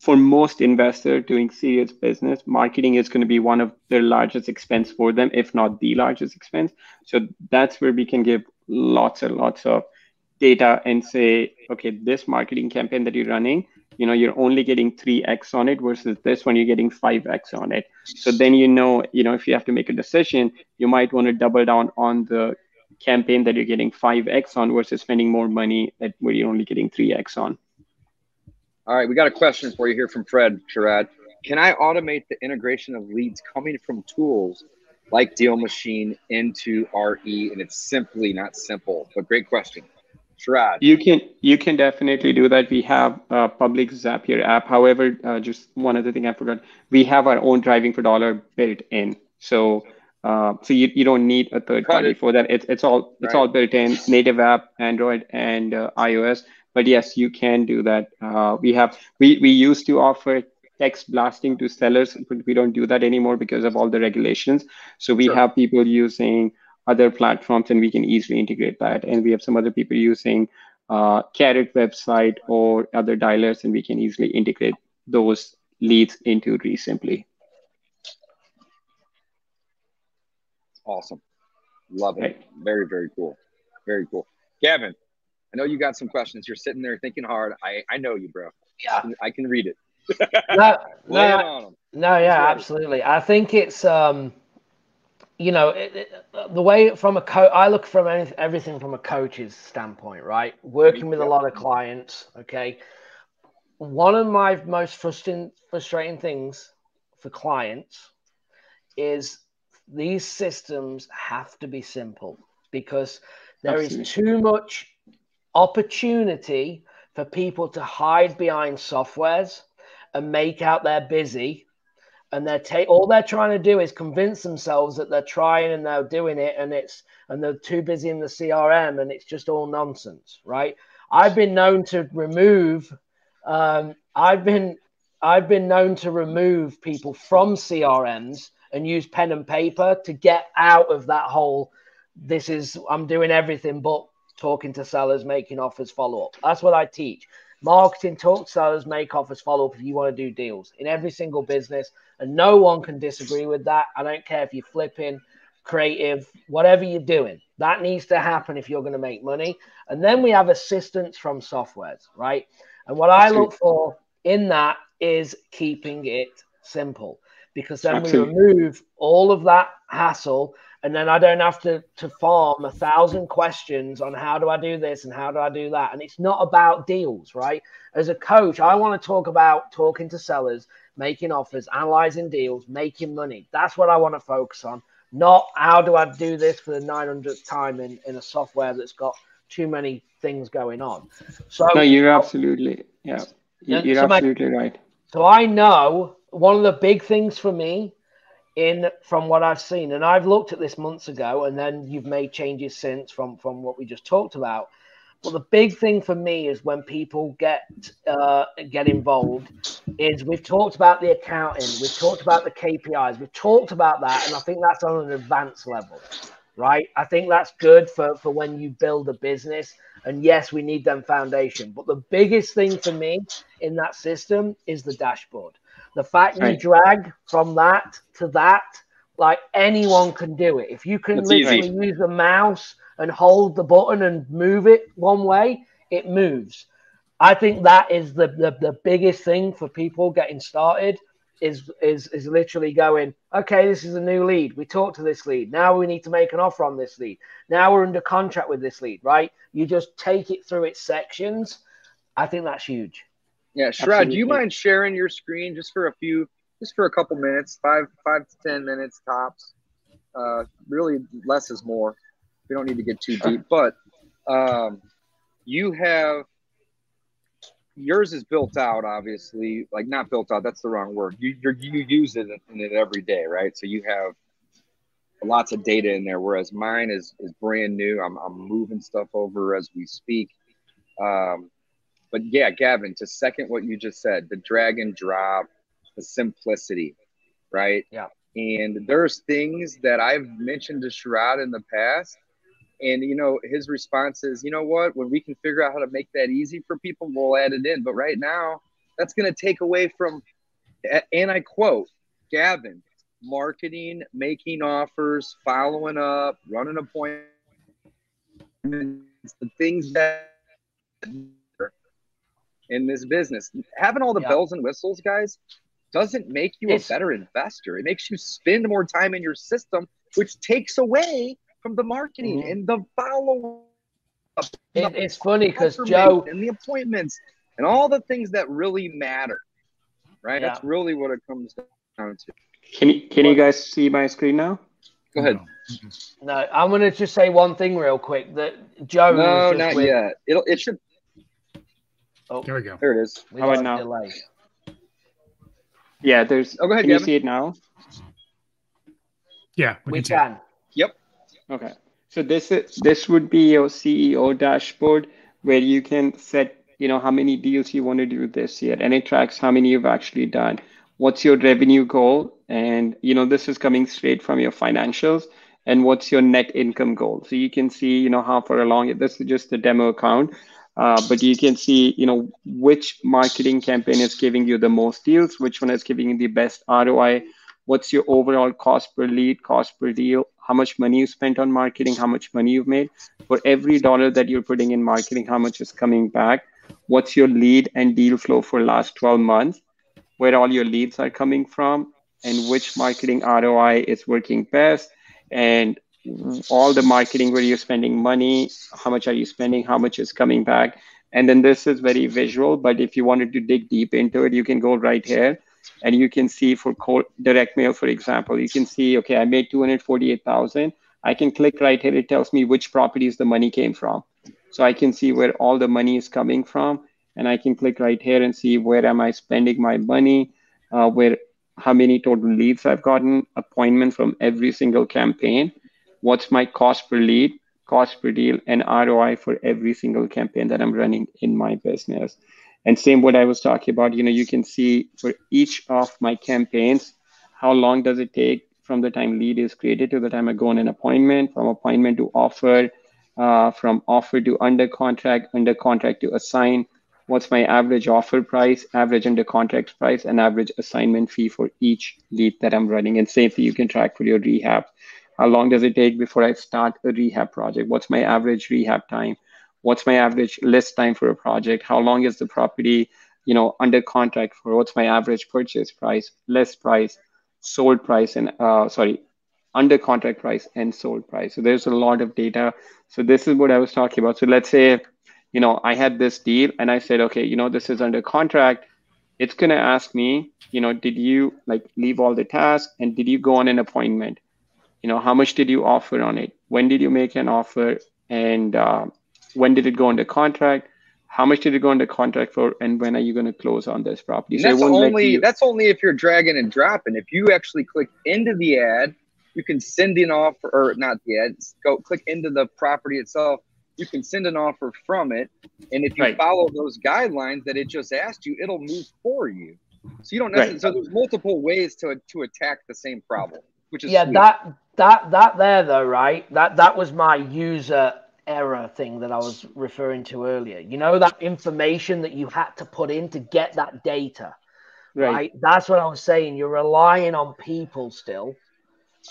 for most investors doing serious business, marketing is going to be one of their largest expense for them, if not the largest expense. So that's where we can give lots and lots of data and say, okay, this marketing campaign that you're running, you know, you're only getting 3x on it versus this one, you're getting 5x on it. So then you know, you know, if you have to make a decision, you might want to double down on the campaign that you're getting 5x on versus spending more money that where you're only getting 3x on. All right, we got a question for you here from Fred Sharad. Can I automate the integration of leads coming from tools like DealMachine into RE? And it's simply not simple, but great question. Sharad. You can you can definitely do that. We have a public Zapier app. However, uh, just one other thing I forgot. We have our own driving for dollar built in. So uh, so you, you don't need a third party it. for that. It's it's all it's right. all built in native app, Android and uh, iOS. But yes, you can do that. Uh, we have we we used to offer text blasting to sellers, but we don't do that anymore because of all the regulations. So we sure. have people using other platforms, and we can easily integrate that. And we have some other people using uh, Carrot website or other dialers, and we can easily integrate those leads into ReSimpli. Awesome. Love it. Right. Very, very cool. Very cool. Gavin, I know you got some questions. You're sitting there thinking hard. I, I know you, bro. Yeah. I can read it. No, no, no, yeah, absolutely. I think it's, um, you know, it, it, the way from a coach, I look from anything, everything from a coach's standpoint, right? Working with a lot of clients, okay. One of my most frustrating, frustrating things for clients is these systems have to be simple because there Absolutely. is too much opportunity for people to hide behind softwares and make out they're busy. And they're ta- all they're trying to do is convince themselves that they're trying and they're doing it and it's and they're too busy in the crm and it's just all nonsense right? I've been known to remove um, i've been i've been known to remove people from crms and use pen and paper to get out of that whole this is i'm doing everything but talking to sellers making offers follow up that's what i teach marketing talk sellers make offers follow up if you want to do deals in every single business and no one can disagree with that. I don't care if you're flipping creative whatever you're doing. That needs to happen if you're going to make money. And then we have assistance from softwares right? And what i look for in that is keeping it simple because then we remove all of that hassle and then I don't have to to farm a thousand questions on how do I do this and how do I do that. And it's not about deals, right? As a coach, I want to talk about talking to sellers, making offers, analyzing deals, making money. That's what I want to focus on. Not how do I do this for the 900th time in, in a software that's got too many things going on. So no, you're absolutely yeah, you're so absolutely my, right. So I know one of the big things for me in from what I've seen, and I've looked at this months ago, and then you've made changes since from from what we just talked about. But the big thing for me is when people get uh, get involved. Is we've talked about the accounting, we've talked about the KPIs, we've talked about that, and I think that's on an advanced level, right? I think that's good for for when you build a business. And yes, we need them foundation. But the biggest thing for me in that system is the dashboard the fact right. you drag from that to that, like anyone can do it. If you can That's literally easy. use the mouse and hold the button and move it one way, it moves. I think that is the, the, the biggest thing for people getting started is is is literally going, okay, this is a new lead. We talked to this lead. Now we need to make an offer on this lead. Now we're under contract with this lead, right? You just take it through its sections. I think that's huge. Yeah, Sharad, do you mind sharing your screen just for a few, just for a couple minutes, five five to ten minutes tops? Uh, really, less is more. We don't need to get too deep, but um, you have yours is built out, obviously. Like not built out. That's the wrong word. You you use it in it every day, right? So you have lots of data in there, whereas mine is is brand new. I'm I'm moving stuff over as we speak. Um, but yeah, Gavin, to second what you just said, the drag and drop, the simplicity, right? Yeah. And there's things that I've mentioned to Sharad in the past. And you know, his response is, you know what, when we can figure out how to make that easy for people, we'll add it in. But right now, that's gonna take away from and I quote, Gavin, marketing, making offers, following up, running appointments, the things that in this business. Having all the yeah. bells and whistles, guys, doesn't make you it's, a better investor. It makes you spend more time in your system, which takes away from the marketing mm-hmm. and the follow up. It, it's funny because Joe and the appointments and all the things that really matter. Right? Yeah. That's really what it comes down to. Can you can you guys see my screen now? Go ahead. No, I'm going to just say one thing real quick. That Joe. No, not with... yet. It'll. It should. Oh, there we go. There it is. We How about now? Delay. Yeah, there's. Oh, go ahead. Can Gavin. you see it now? Yeah, we, we can. can. Yep. Okay. So this is this would be your CEO dashboard where you can set, you know, how many deals you want to do this year, and it tracks how many you've actually done. What's your revenue goal, and you know this is coming straight from your financials. And what's your net income goal? So you can see, you know, how far along. This is just the demo account, uh, but you can see, you know, which marketing campaign is giving you the most deals, which one is giving you the best ROI, what's your overall cost per lead, cost per deal, how much money you spent on marketing, how much money you've made. For every dollar that you're putting in marketing, how much is coming back? What's your lead and deal flow for last 12 months? Where all your leads are coming from and which marketing ROI is working best and all the marketing where you're spending money, how much are you spending, how much is coming back. And then this is very visual, but if you wanted to dig deep into it, you can go right here and you can see for direct mail, for example, you can see, okay, I made 248,000. I can click right here. It tells me which properties the money came from. So I can see where all the money is coming from. And I can click right here and see where am I spending my money, uh, where how many total leads I've gotten, appointment from every single campaign, what's my cost per lead, cost per deal, and ROI for every single campaign that I'm running in my business. And same what I was talking about, you know, you can see for each of my campaigns, how long does it take from the time lead is created to the time I go on an appointment, from appointment to offer, uh, from offer to under contract, under contract to assign, what's my average offer price, average under contract price, and average assignment fee for each lead that I'm running. And same thing you can track for your rehab. How long does it take before I start a rehab project? What's my average rehab time? what's my average list time for a project? How long is the property you know under contract for? What's my average purchase price list price sold price and uh, sorry under contract price and sold price? So there's a lot of data. So this is what i was talking about. So let's say you know i had this deal and i said okay you know this is under contract. It's going to ask me you know did you like leave all the tasks and did you go on an appointment you know how much did you offer on it? When did you make an offer? And uh, when did it go under contract? How much did it go under contract for? And when are you going to close on this property? So that's only that's only if you're dragging and dropping. If you actually click into the ad you can send an offer or not the ad go click into the property itself. You can send an offer from it and if you right. follow those guidelines that it just asked you it'll move for you. So you don't necessarily right. so there's multiple ways to to attack the same problem which is yeah sweet. that that that there though right that that was my user error thing that I was referring to earlier. You know, that information that you had to put in to get that data. Right. right? That's what I was saying. You're relying on people still,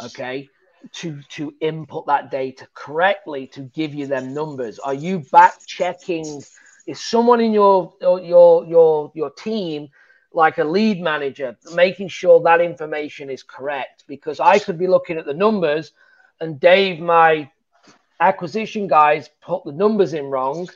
okay, to to input that data correctly to give you them numbers. Are you back checking? Is someone in your your your your team like a lead manager making sure that information is correct? Because I could be looking at the numbers and Dave, my acquisition guys put the numbers in wrong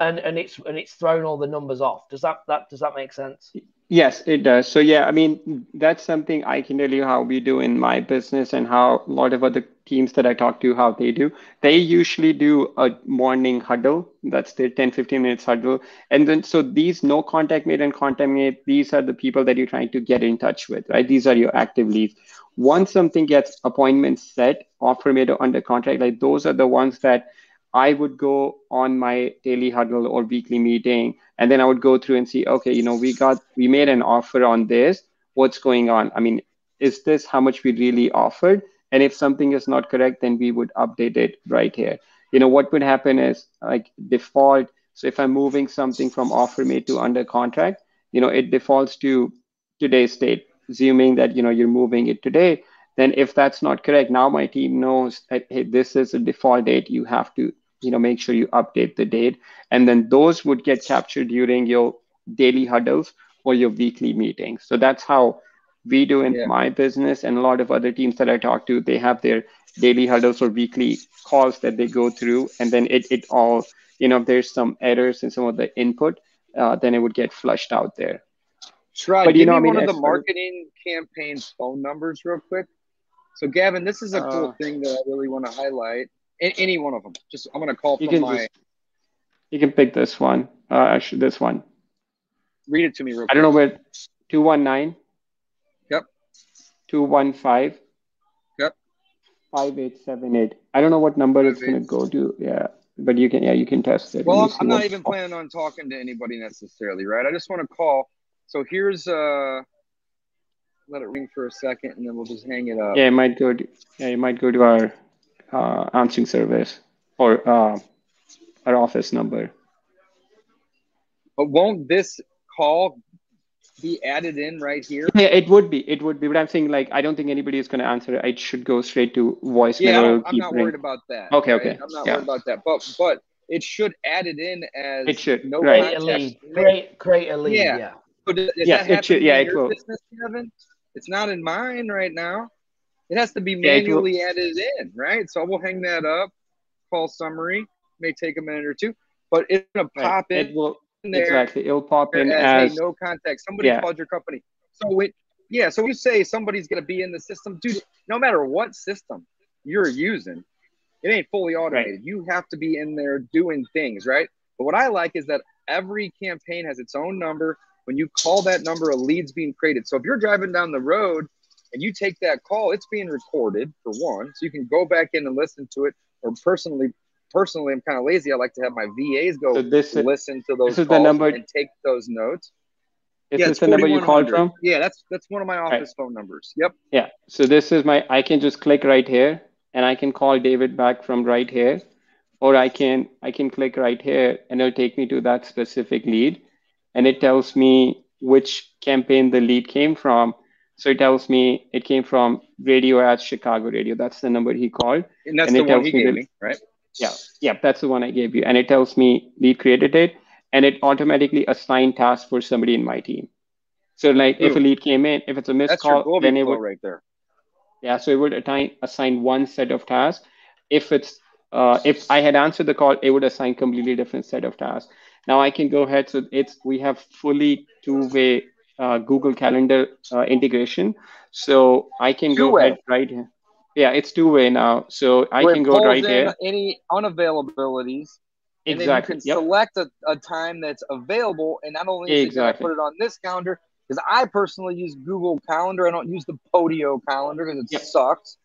and and it's and it's thrown all the numbers off does that that does that make sense yes it does. So yeah i mean that's something i can tell you how we do in my business and how a lot of other teams that i talk to how they do. They usually do a morning huddle. That's their 10 15 minutes huddle. And then so these no contact made and contact made these are the people that you're trying to get in touch with right? These are your active leads. Once something gets appointments set, offer made or under contract, like those are the ones that I would go on my daily huddle or weekly meeting, and then I would go through and see, okay, you know, we got we made an offer on this. What's going on? I mean, is this how much we really offered? And if something is not correct, then we would update it right here. You know, what would happen is like default. So if I'm moving something from offer made to under contract, you know, it defaults to today's date assuming that you know you're moving it today then if that's not correct now my team knows that hey this is a default date. You have to you know make sure you update the date. And then those would get captured during your daily huddles or your weekly meetings. So that's how we do in yeah. my business and a lot of other teams that i talk to they have their daily huddles or weekly calls that they go through. And then it, it all you know if there's some errors in some of the input uh, then it would get flushed out there. Sharad, but, give you know, me I mean, one of the marketing campaigns phone numbers real quick So Gavin, this is a cool uh, thing that I really want to highlight. any one of them. Just I'm going to call from my. Just, you can pick this one. Uh, actually, this one. Read it to me real quick. I don't know where. Two one nine. Yep. Two one five. Yep. Five eight seven eight. I don't know what number Five, it's going to go to. Yeah, but you can. Yeah, you can test it. Well, I'm, I'm not even planning on talking to anybody necessarily, right? I just want to call. So here's uh let it ring for a second and then we'll just hang it up. Yeah, it might go to yeah, it might go to our uh, answering service or uh, our office number. But won't this call be added in right here? Yeah, it would be. It would be. But I'm saying like I don't think anybody is going to answer it. It should go straight to voicemail. Yeah, I'm not ring. worried about that. Okay, right? okay. I'm not yeah. worried about that. But but it should add it in as it should no right. create a lead. Create create a lead. Yeah. yeah. So does, yeah, it should. Yeah, it will. Business, Kevin? It's not in mine right now. It has to be manually yeah, added in, right? So we'll hang that up. Call summary may take a minute or two, but it's gonna pop right. in. It will there exactly. It'll pop in as, as hey, no contact. Somebody yeah. called your company. So it, yeah. So you say somebody's gonna be in the system, dude. No matter what system you're using, it ain't fully automated. Right. You have to be in there doing things, right? But what I like is that every campaign has its own number when you call that number, a lead's being created. So if you're driving down the road and you take that call, it's being recorded for one, so you can go back in and listen to it. Or personally, personally, I'm kind of lazy. I like to have my VAs go so this listen to those this calls the number, and take those notes. Is yeah, this the number you called from? Yeah, that's that's one of my office right. phone numbers. Yep. Yeah. So this is my. I can just click right here, and I can call David back from right here, or I can I can click right here, and it'll take me to that specific lead and it tells me which campaign the lead came from. So it tells me it came from radio at Chicago radio. That's the number he called. And that's and the one he gave the, me, right? Yeah, yeah, that's the one I gave you. And it tells me lead created it, and it automatically assigned tasks for somebody in my team. So like Ooh. if a lead came in, if it's a missed that's call, then it would right there. Yeah, so it would assign assign one set of tasks. If it's uh, if I had answered the call, it would assign completely different set of tasks. Now I can go ahead. So it's we have fully two-way uh, Google Calendar uh, integration. So I can two-way. go ahead right here. Yeah, it's two-way now. So I can go right here. Any unavailabilities. Exactly. And then you can yep. select a, a time that's available, and not only exactly. put it on this calendar, because I personally use Google Calendar. I don't use the Podio calendar because it yep. sucks.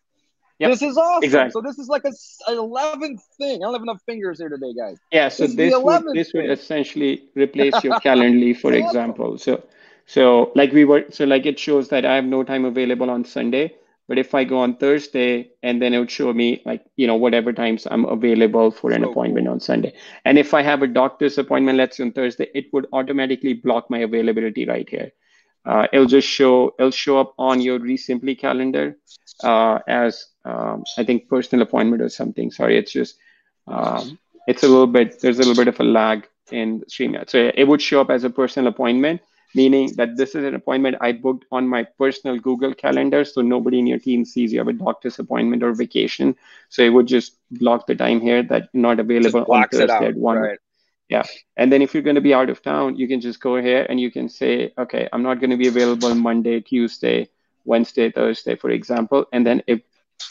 Yep. This is awesome. Exactly. So this is like a, eleventh thing. I don't have enough fingers here today, guys. Yeah. So this, this would this would essentially replace your Calendly, for awesome. example. So so like we were so like it shows that I have no time available on Sunday, but if I go on Thursday and then it would show me like you know whatever times I'm available for an so appointment cool. on Sunday. And if I have a doctor's appointment, let's say on Thursday, it would automatically block my availability right here. Uh, it'll just show it'll show up on your Resimpli calendar uh, as um, I think personal appointment or something. Sorry, it's just um, it's a little bit there's a little bit of a lag in StreamYard. So it would show up as a personal appointment, meaning that this is an appointment I booked on my personal Google Calendar, so nobody in your team sees you have a doctor's appointment or vacation. So it would just block the time here that not available on Thursday at one. Right. Yeah. And then if you're going to be out of town, you can just go here and you can say, okay, I'm not going to be available Monday, Tuesday, Wednesday, Thursday, for example. And then if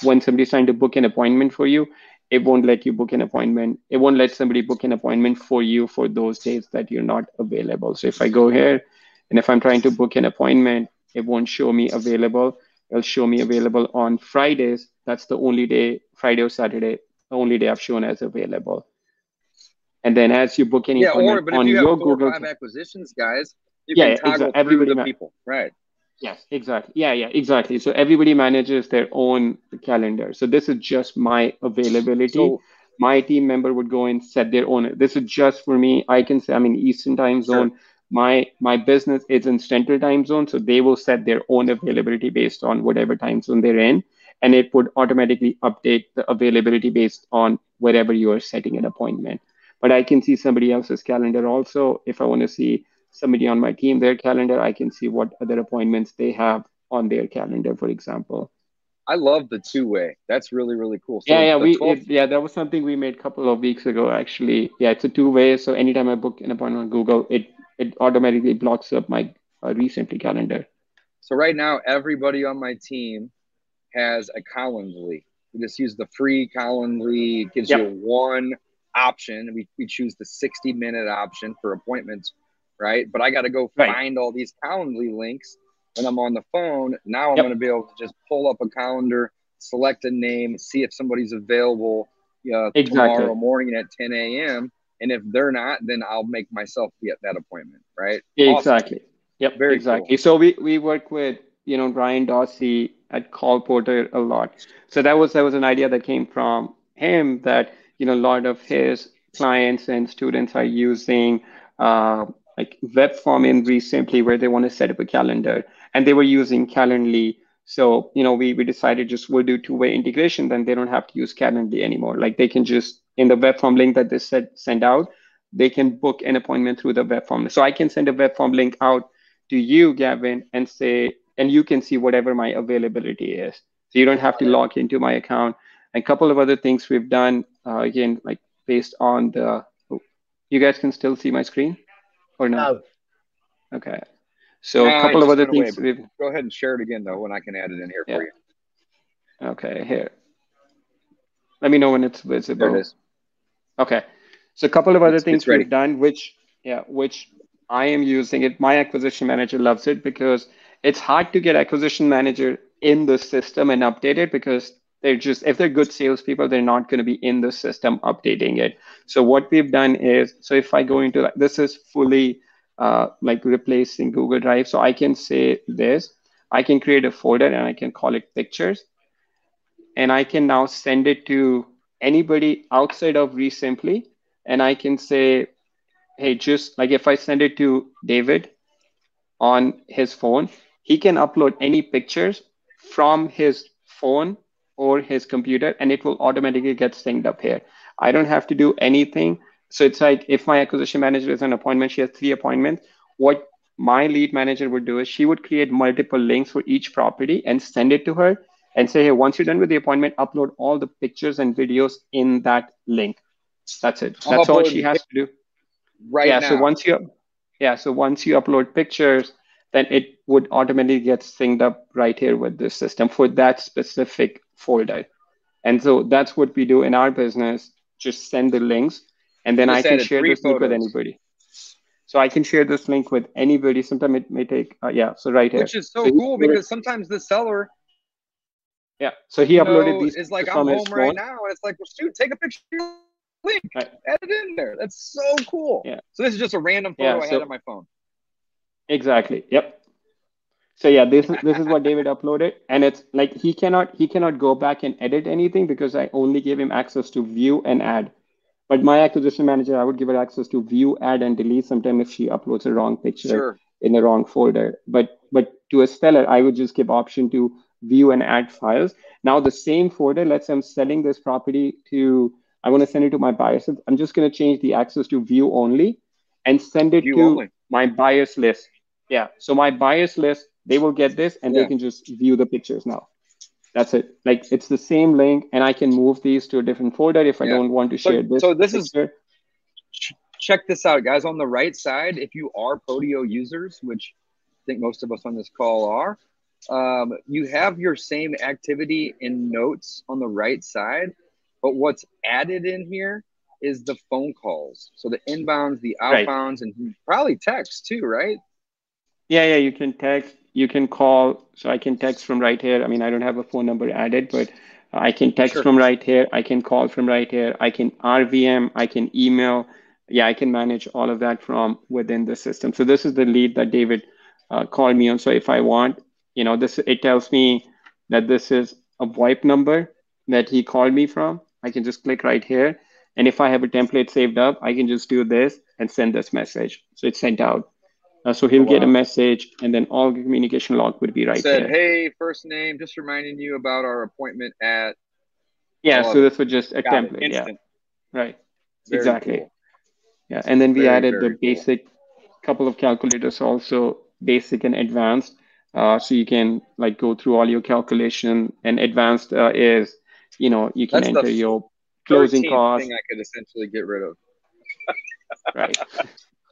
when somebody's trying to book an appointment for you, it won't let you book an appointment. It won't let somebody book an appointment for you for those days that you're not available. So if I go here and if I'm trying to book an appointment, it won't show me available. It'll show me available on Fridays. That's the only day, Friday or Saturday, the only day I've shown as available. And then as you book any yeah, or, but on if you your have four Google five acquisitions, guys, you yeah, can toggle exactly. everybody the people, right? Yes, exactly. Yeah, yeah, exactly. So everybody manages their own calendar. So this is just my availability. So, my team member would go and set their own. This is just for me. I can say I'm in Eastern time zone. Sure. My my business is in Central time zone, so they will set their own availability based on whatever time zone they're in, and it would automatically update the availability based on wherever you are setting an appointment. But I can see somebody else's calendar also if I want to see somebody on my team their calendar i can see what other appointments they have on their calendar for example i love the two way that's really really cool so yeah yeah we 12... it, yeah that was something we made a couple of weeks ago actually yeah it's a two way so anytime i book an appointment on google it it automatically blocks up my uh, Resimpli calendar so right now everybody on my team has a Calendly. We just use the free Calendly. It gives Yep. you one option. We, we choose the 60 minute option for appointments, right? But I got to go Right. find all these Calendly links when I'm on the phone. Now I'm Yep. going to be able to just pull up a calendar, select a name, see if somebody's available uh, Exactly. tomorrow morning at 10 a.m. And if they're not, then I'll make myself get that appointment, right? Awesome. Exactly. Yep. Very exactly. So we we work with you know Brian Dossey at Call Porter a lot. So that was that was an idea that came from him that you know a lot of his clients and students are using uh, like web form in recently where they want to set up a calendar and they were using Calendly. So you know we we decided just we'll do two way integration. Then they don't have to use Calendly anymore. Like they can just in the web form link that they said send out, they can book an appointment through the web form. So I can send a web form link out to you, Gavin, and say, and you can see whatever my availability is. So you don't have to log into my account. A couple of other things we've done, uh, again, like based on the, oh, you guys can still see my screen or no? No. Okay. So Nah, a couple of other away, things we've, Go ahead and share it again, though, when I can add it in here Yeah. for you. okay, here. Let me know when it's There visible. it is. Okay. So a couple of other It's- things it's we've done, which yeah, which I am using it. My acquisition manager loves it because it's hard to get acquisition manager in the system and update it because they're just if they're good salespeople, they're not going to be in the system updating it. So what we've done is so if I go into this is fully uh, like replacing Google Drive. So I can say this, I can create a folder and I can call it pictures and I can now send it to anybody outside of REsimpli, and I can say, hey, just like if I send it to David on his phone, he can upload any pictures from his phone or his computer, and it will automatically get synced up here. I don't have to do anything. So it's like if my acquisition manager is an appointment, she has three appointments. What my lead manager would do is she would create multiple links for each property and send it to her and say, hey, once you're done with the appointment, upload all the pictures and videos in that link. That's it. That's all she has to do. Right yeah. now. So once you, yeah. So once you upload pictures, then it would automatically get synced up right here with the system for that specific folder. And so that's what we do in our business. Just send the links, and then You I can share this link with anybody. So I can share this link with anybody. Sometimes it may take, uh, yeah. So right here. Which is so So cool because sometimes the seller Yeah. So he uploaded know, these is like, I'm home right phone. now. And it's like, well, shoot, take a picture link, Right. add it in there. That's so cool. Yeah. So this is just a random photo Yeah, I had on my phone. Exactly. Yep. So yeah, this is this is what David uploaded, and it's like he cannot he cannot go back and edit anything because I only gave him access to view and add. But my acquisition manager, I would give her access to view, add, and delete sometime if she uploads a wrong picture Sure. in the wrong folder. But but to a seller, I would just give option to view and add files. Now the same folder, let's say I'm selling this property to I want to send it to my buyers. I'm just going to change the access to view only and send it View to only. my buyers list. Yeah. So my buyers list, they will get this and Yeah. they can just view the pictures now. That's it. Like it's the same link, and I can move these to a different folder if I Yeah. don't want to So- share this. so this is- check this out, guys. On the right side, if you are Podio users, which I think most of us on this call are, um, you have your same activity in notes on the right side. But what's added in here is the phone calls. So the inbounds, the Right. outbounds, and probably text too, right? Yeah, yeah, you can text, you can call. So I can text from right here. I mean, I don't have a phone number added, but I can text Sure. from right here. I can call from right here. I can RVM, I can email. Yeah, I can manage all of that from within the system. So this is the lead that David uh, called me on. So if I want, you know, this it tells me that this is a VoIP number that he called me from. I can just click right here. And if I have a template saved up, I can just do this and send this message. So it's sent out. Uh, so he'll Oh, get a message, and then all the communication log would be right Said, there. hey, first name, just reminding you about our appointment at. yeah, so this was just a template. Yeah, right. Very exactly. cool. Yeah, and then we Very, added very the cool. basic couple of calculators also, basic and advanced. Uh, so you can like go through all your calculation, and advanced uh, is, you know, you can That's enter your closing cost. thing I could essentially get rid of. Right.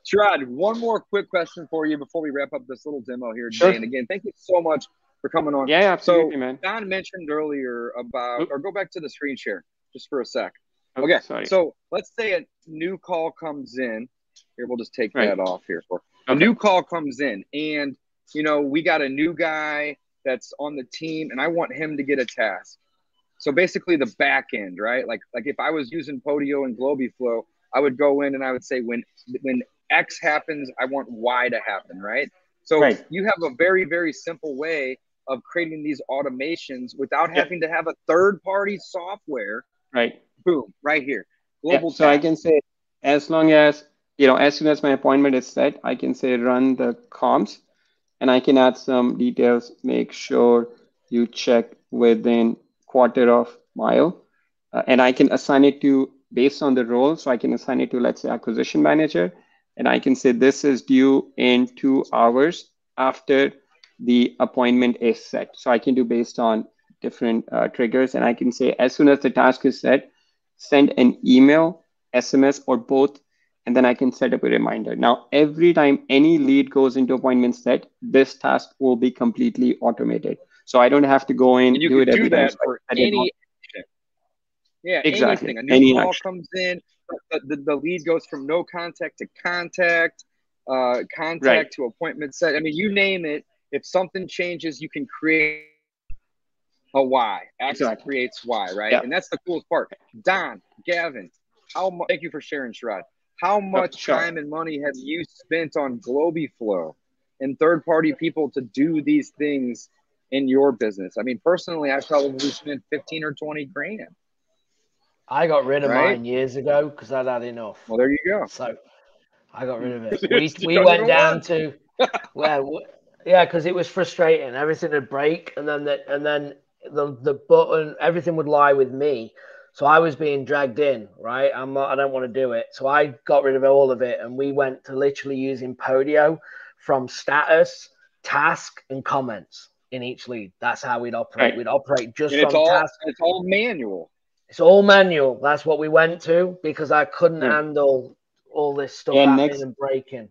Sharad, one more quick question for you before we wrap up this little demo here. Sure. And again, thank you so much for coming on. Yeah, absolutely, so, man. Don mentioned earlier about, or go back to the screen share just for a sec. Okay, okay sorry. so let's say a new call comes in. Here, we'll just take Right. that off here for a new call comes in, and you know we got a new guy that's on the team, and I want him to get a task. So basically, the back end, right? Like like if I was using Podio and Globiflow, I would go in and I would say when when X happens, I want Y to happen, right? So Right. you have a very very simple way of creating these automations without Yeah. having to have a third party software. Right. Boom, right here. Yeah, Global so I can say as long as you know, as soon as my appointment is set, I can say run the comps, and I can add some details. Make sure you check within quarter of mile, uh, and I can assign it to based on the role. So I can assign it to let's say acquisition manager, and I can say this is due in two hours after the appointment is set. So I can do based on different uh, triggers, and I can say as soon as the task is set, send an email, SMS, or both, and then I can set up a reminder. Now, every time any lead goes into appointment set, this task will be completely automated. So I don't have to go in And you do it every do time. that I for any. Yeah, Exactly. anything. A new Any call action. comes in, the, the, the lead goes from no contact to contact, uh, contact Right. to appointment set. I mean, you name it. If something changes, you can create a Y. X Exactly. creates why, right? And that's the coolest part. Don, Gavin, how much? Thank you for sharing, Sharad. How much sure. time and money have you spent on Globiflow and third-party people to do these things in your business? I mean, personally, I probably spent fifteen or twenty grand. I got rid of Right. mine years ago because I'd had enough. Well, there you go. So I got rid of it. We, we went down work. to well, yeah, because it was frustrating. Everything would break, and then the, and then the the button, everything would lie with me. So I was being dragged in, right? I'm not. I don't want to do it. So I got rid of all of it, and we went to literally using Podio from status, task, and comments in each lead. That's how we'd operate. Right. We'd operate just And it's from all task. it's all manual. It's all manual. That's what we went to because I couldn't Right. handle all this stuff And happening next- and breaking.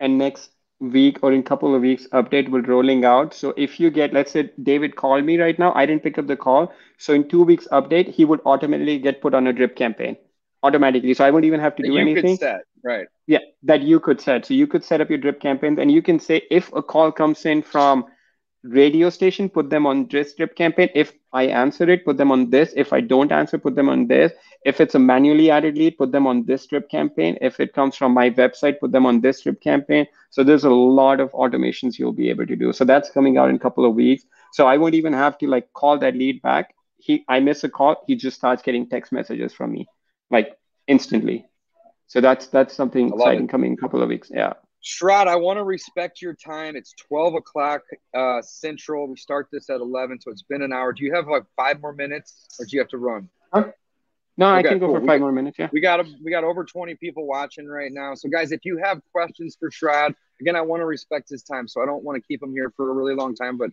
and next week or in a couple of weeks update will rolling out so if you get let's say david called me right now i didn't pick up the call so in two weeks update he would automatically get put on a drip campaign automatically so i won't even have to that do you anything could set right. yeah that you could set so you could set up your drip campaigns and you can say if a call comes in from radio station put them on this drip campaign. If i answer it put them on this. If i don't answer put them on this. If it's a manually added lead put them on this drip campaign. If it comes from my website put them on this drip campaign. So there's a lot of automations you'll be able to do. So that's coming out in a couple of weeks. So i won't even have to like call that lead back. He i miss a call. He just starts getting text messages from me like instantly. So that's that's something exciting it. coming in a couple of weeks. Yeah Sharad, I want to respect your time. It's 12 o'clock uh, Central. We start this at 11, so it's been an hour. Do you have like five more minutes or do you have to run? no i Okay, can go cool. for five got- more minutes yeah We got we got over 20 people watching right now. So guys, if you have questions for Sharad, again, I want to respect his time, so I don't want to keep him here for a really long time. But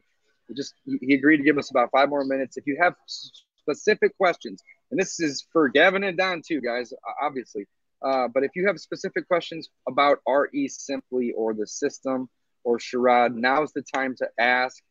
just he- he agreed to give us about five more minutes. If you have specific questions, and this is for Gavin and Don too, guys, obviously. Uh, but if you have specific questions about REsimpli or the system or Sharad, now's the time to ask.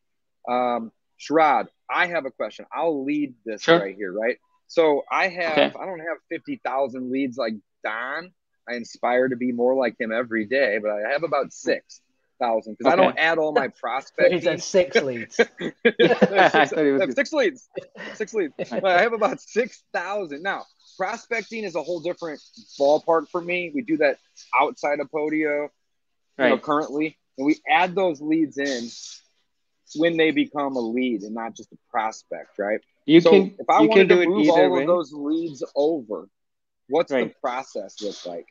Um, Sharad, I have a question. I'll lead this Sure. right here, right? So I have, Okay. I don't have 50,000 leads like Don. I inspire to be more like him every day, but I have about 6,000 because I don't add all my prospects. He prospecting. said six leads. I six, thought he was I have good. six leads. Six leads. I have about 6,000. Now, prospecting is a whole different ballpark for me. We do that outside of Podio, you know, currently. And we add those leads in when they become a lead and not just a prospect, right? you so can if I you can wanted do to it move either all way of those leads over, what's the process look like?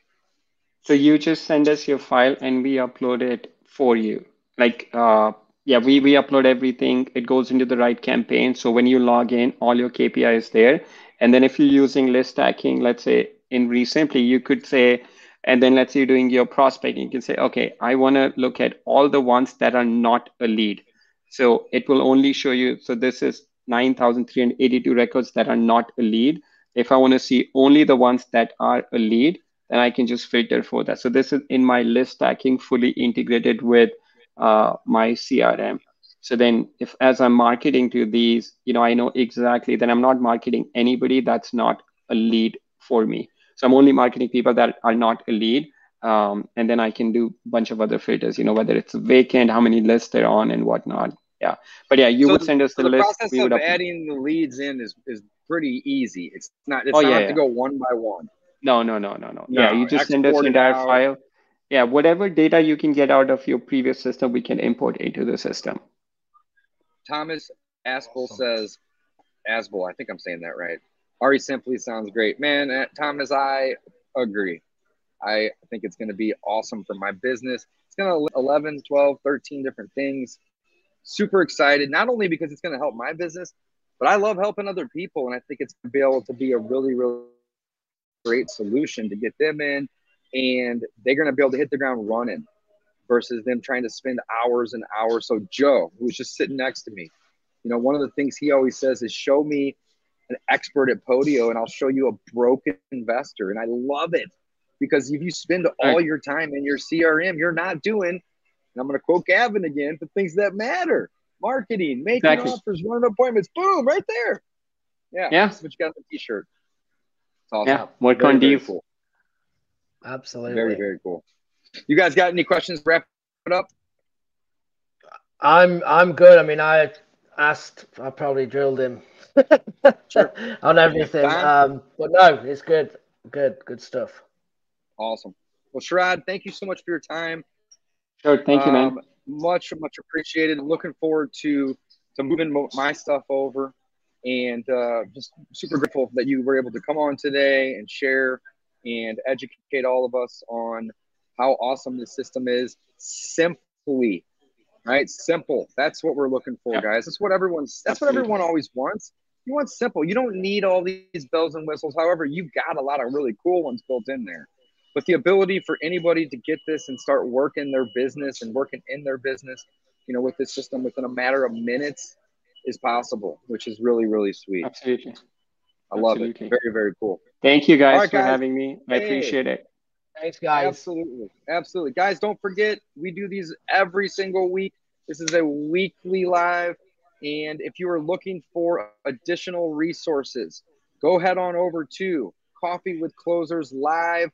So you just send us your file and we upload it for you. Like, uh, yeah, we, we upload everything. It goes into the right campaign. So when you log in, all your KPI is there. And then if you're using list stacking, let's say in REsimpli, you could say, and then let's say you're doing your prospecting, you can say, okay, I want to look at all the ones that are not a lead. So it will only show you. So this is 9,382 records that are not a lead. If I want to see only the ones that are a lead, then I can just filter for that. So this is in my list stacking fully integrated with uh, my CRM. So then if as I'm marketing to these, you know, I know exactly that I'm not marketing anybody that's not a lead for me. So I'm only marketing people that are not a lead. Um, and then I can do a bunch of other filters, you know, whether it's vacant, how many lists they're on and whatnot. Yeah. But yeah, you so would send us the, the list. process of adding the leads in is, is pretty easy. It's not, it's oh, not yeah, have yeah. to go one by one. No, no, no, no, no. no yeah, you just send us the entire out. file. Yeah, whatever data you can get out of your previous system, we can import into the system. Thomas Aspel says, Aspel, I think I'm saying that right. REsimpli sounds great. Man, uh, Thomas, I agree. I think it's going to be awesome for my business. It's going to 11, 12, 13 different things. Super excited, not only because it's going to help my business, but I love helping other people. And I think it's going to be able to be a really, really great solution to get them in. And they're going to be able to hit the ground running versus them trying to spend hours and hours. So, Joe, who was just sitting next to me, you know, one of the things he always says is show me an expert at Podio and I'll show you a broken investor. And I love it because if you spend all your time in your CRM, you're not doing, and I'm going to quote Gavin again, the things that matter marketing, making exactly. offers, running appointments, boom, right there. Yeah. Yeah. That's what you got on the t shirt. Awesome. Yeah. Work do you? cool. Absolutely. Very, very cool. You guys got any questions? Wrap it up. I'm I'm good. I mean, I asked, I probably drilled him sure. on everything. Um, but no, it's good. Good, good stuff. Awesome. Well, Sharad, thank you so much for your time. Sure. Thank you, man. Um, much, much appreciated. Looking forward to to moving my stuff over, and uh, just super grateful that you were able to come on today and share and educate all of us on how awesome this system is. Simply, right? Simple. That's what we're looking for, yeah. guys. That's what everyone's. That's what everyone always wants. You want simple. You don't need all these bells and whistles. However, you've got a lot of really cool ones built in there. But the ability for anybody to get this and start working their business and working in their business, you know, with this system within a matter of minutes is possible, which is really, really sweet. Absolutely. I love Absolutely. it. Very, very cool. Thank you guys right, for guys. having me. I hey. appreciate it. Thanks, guys. Absolutely. Absolutely. Guys, don't forget, we do these every single week. This is a weekly live. And if you are looking for additional resources, go head on over to Coffee with Closers Live.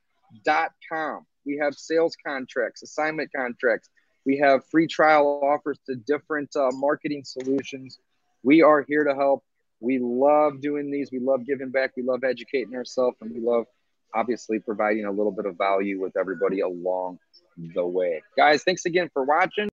We have sales contracts, assignment contracts. We have free trial offers to different uh, marketing solutions. We are here to help. We love doing these. We love giving back. We love educating ourselves, and we love obviously providing a little bit of value with everybody along the way. Guys, thanks again for watching.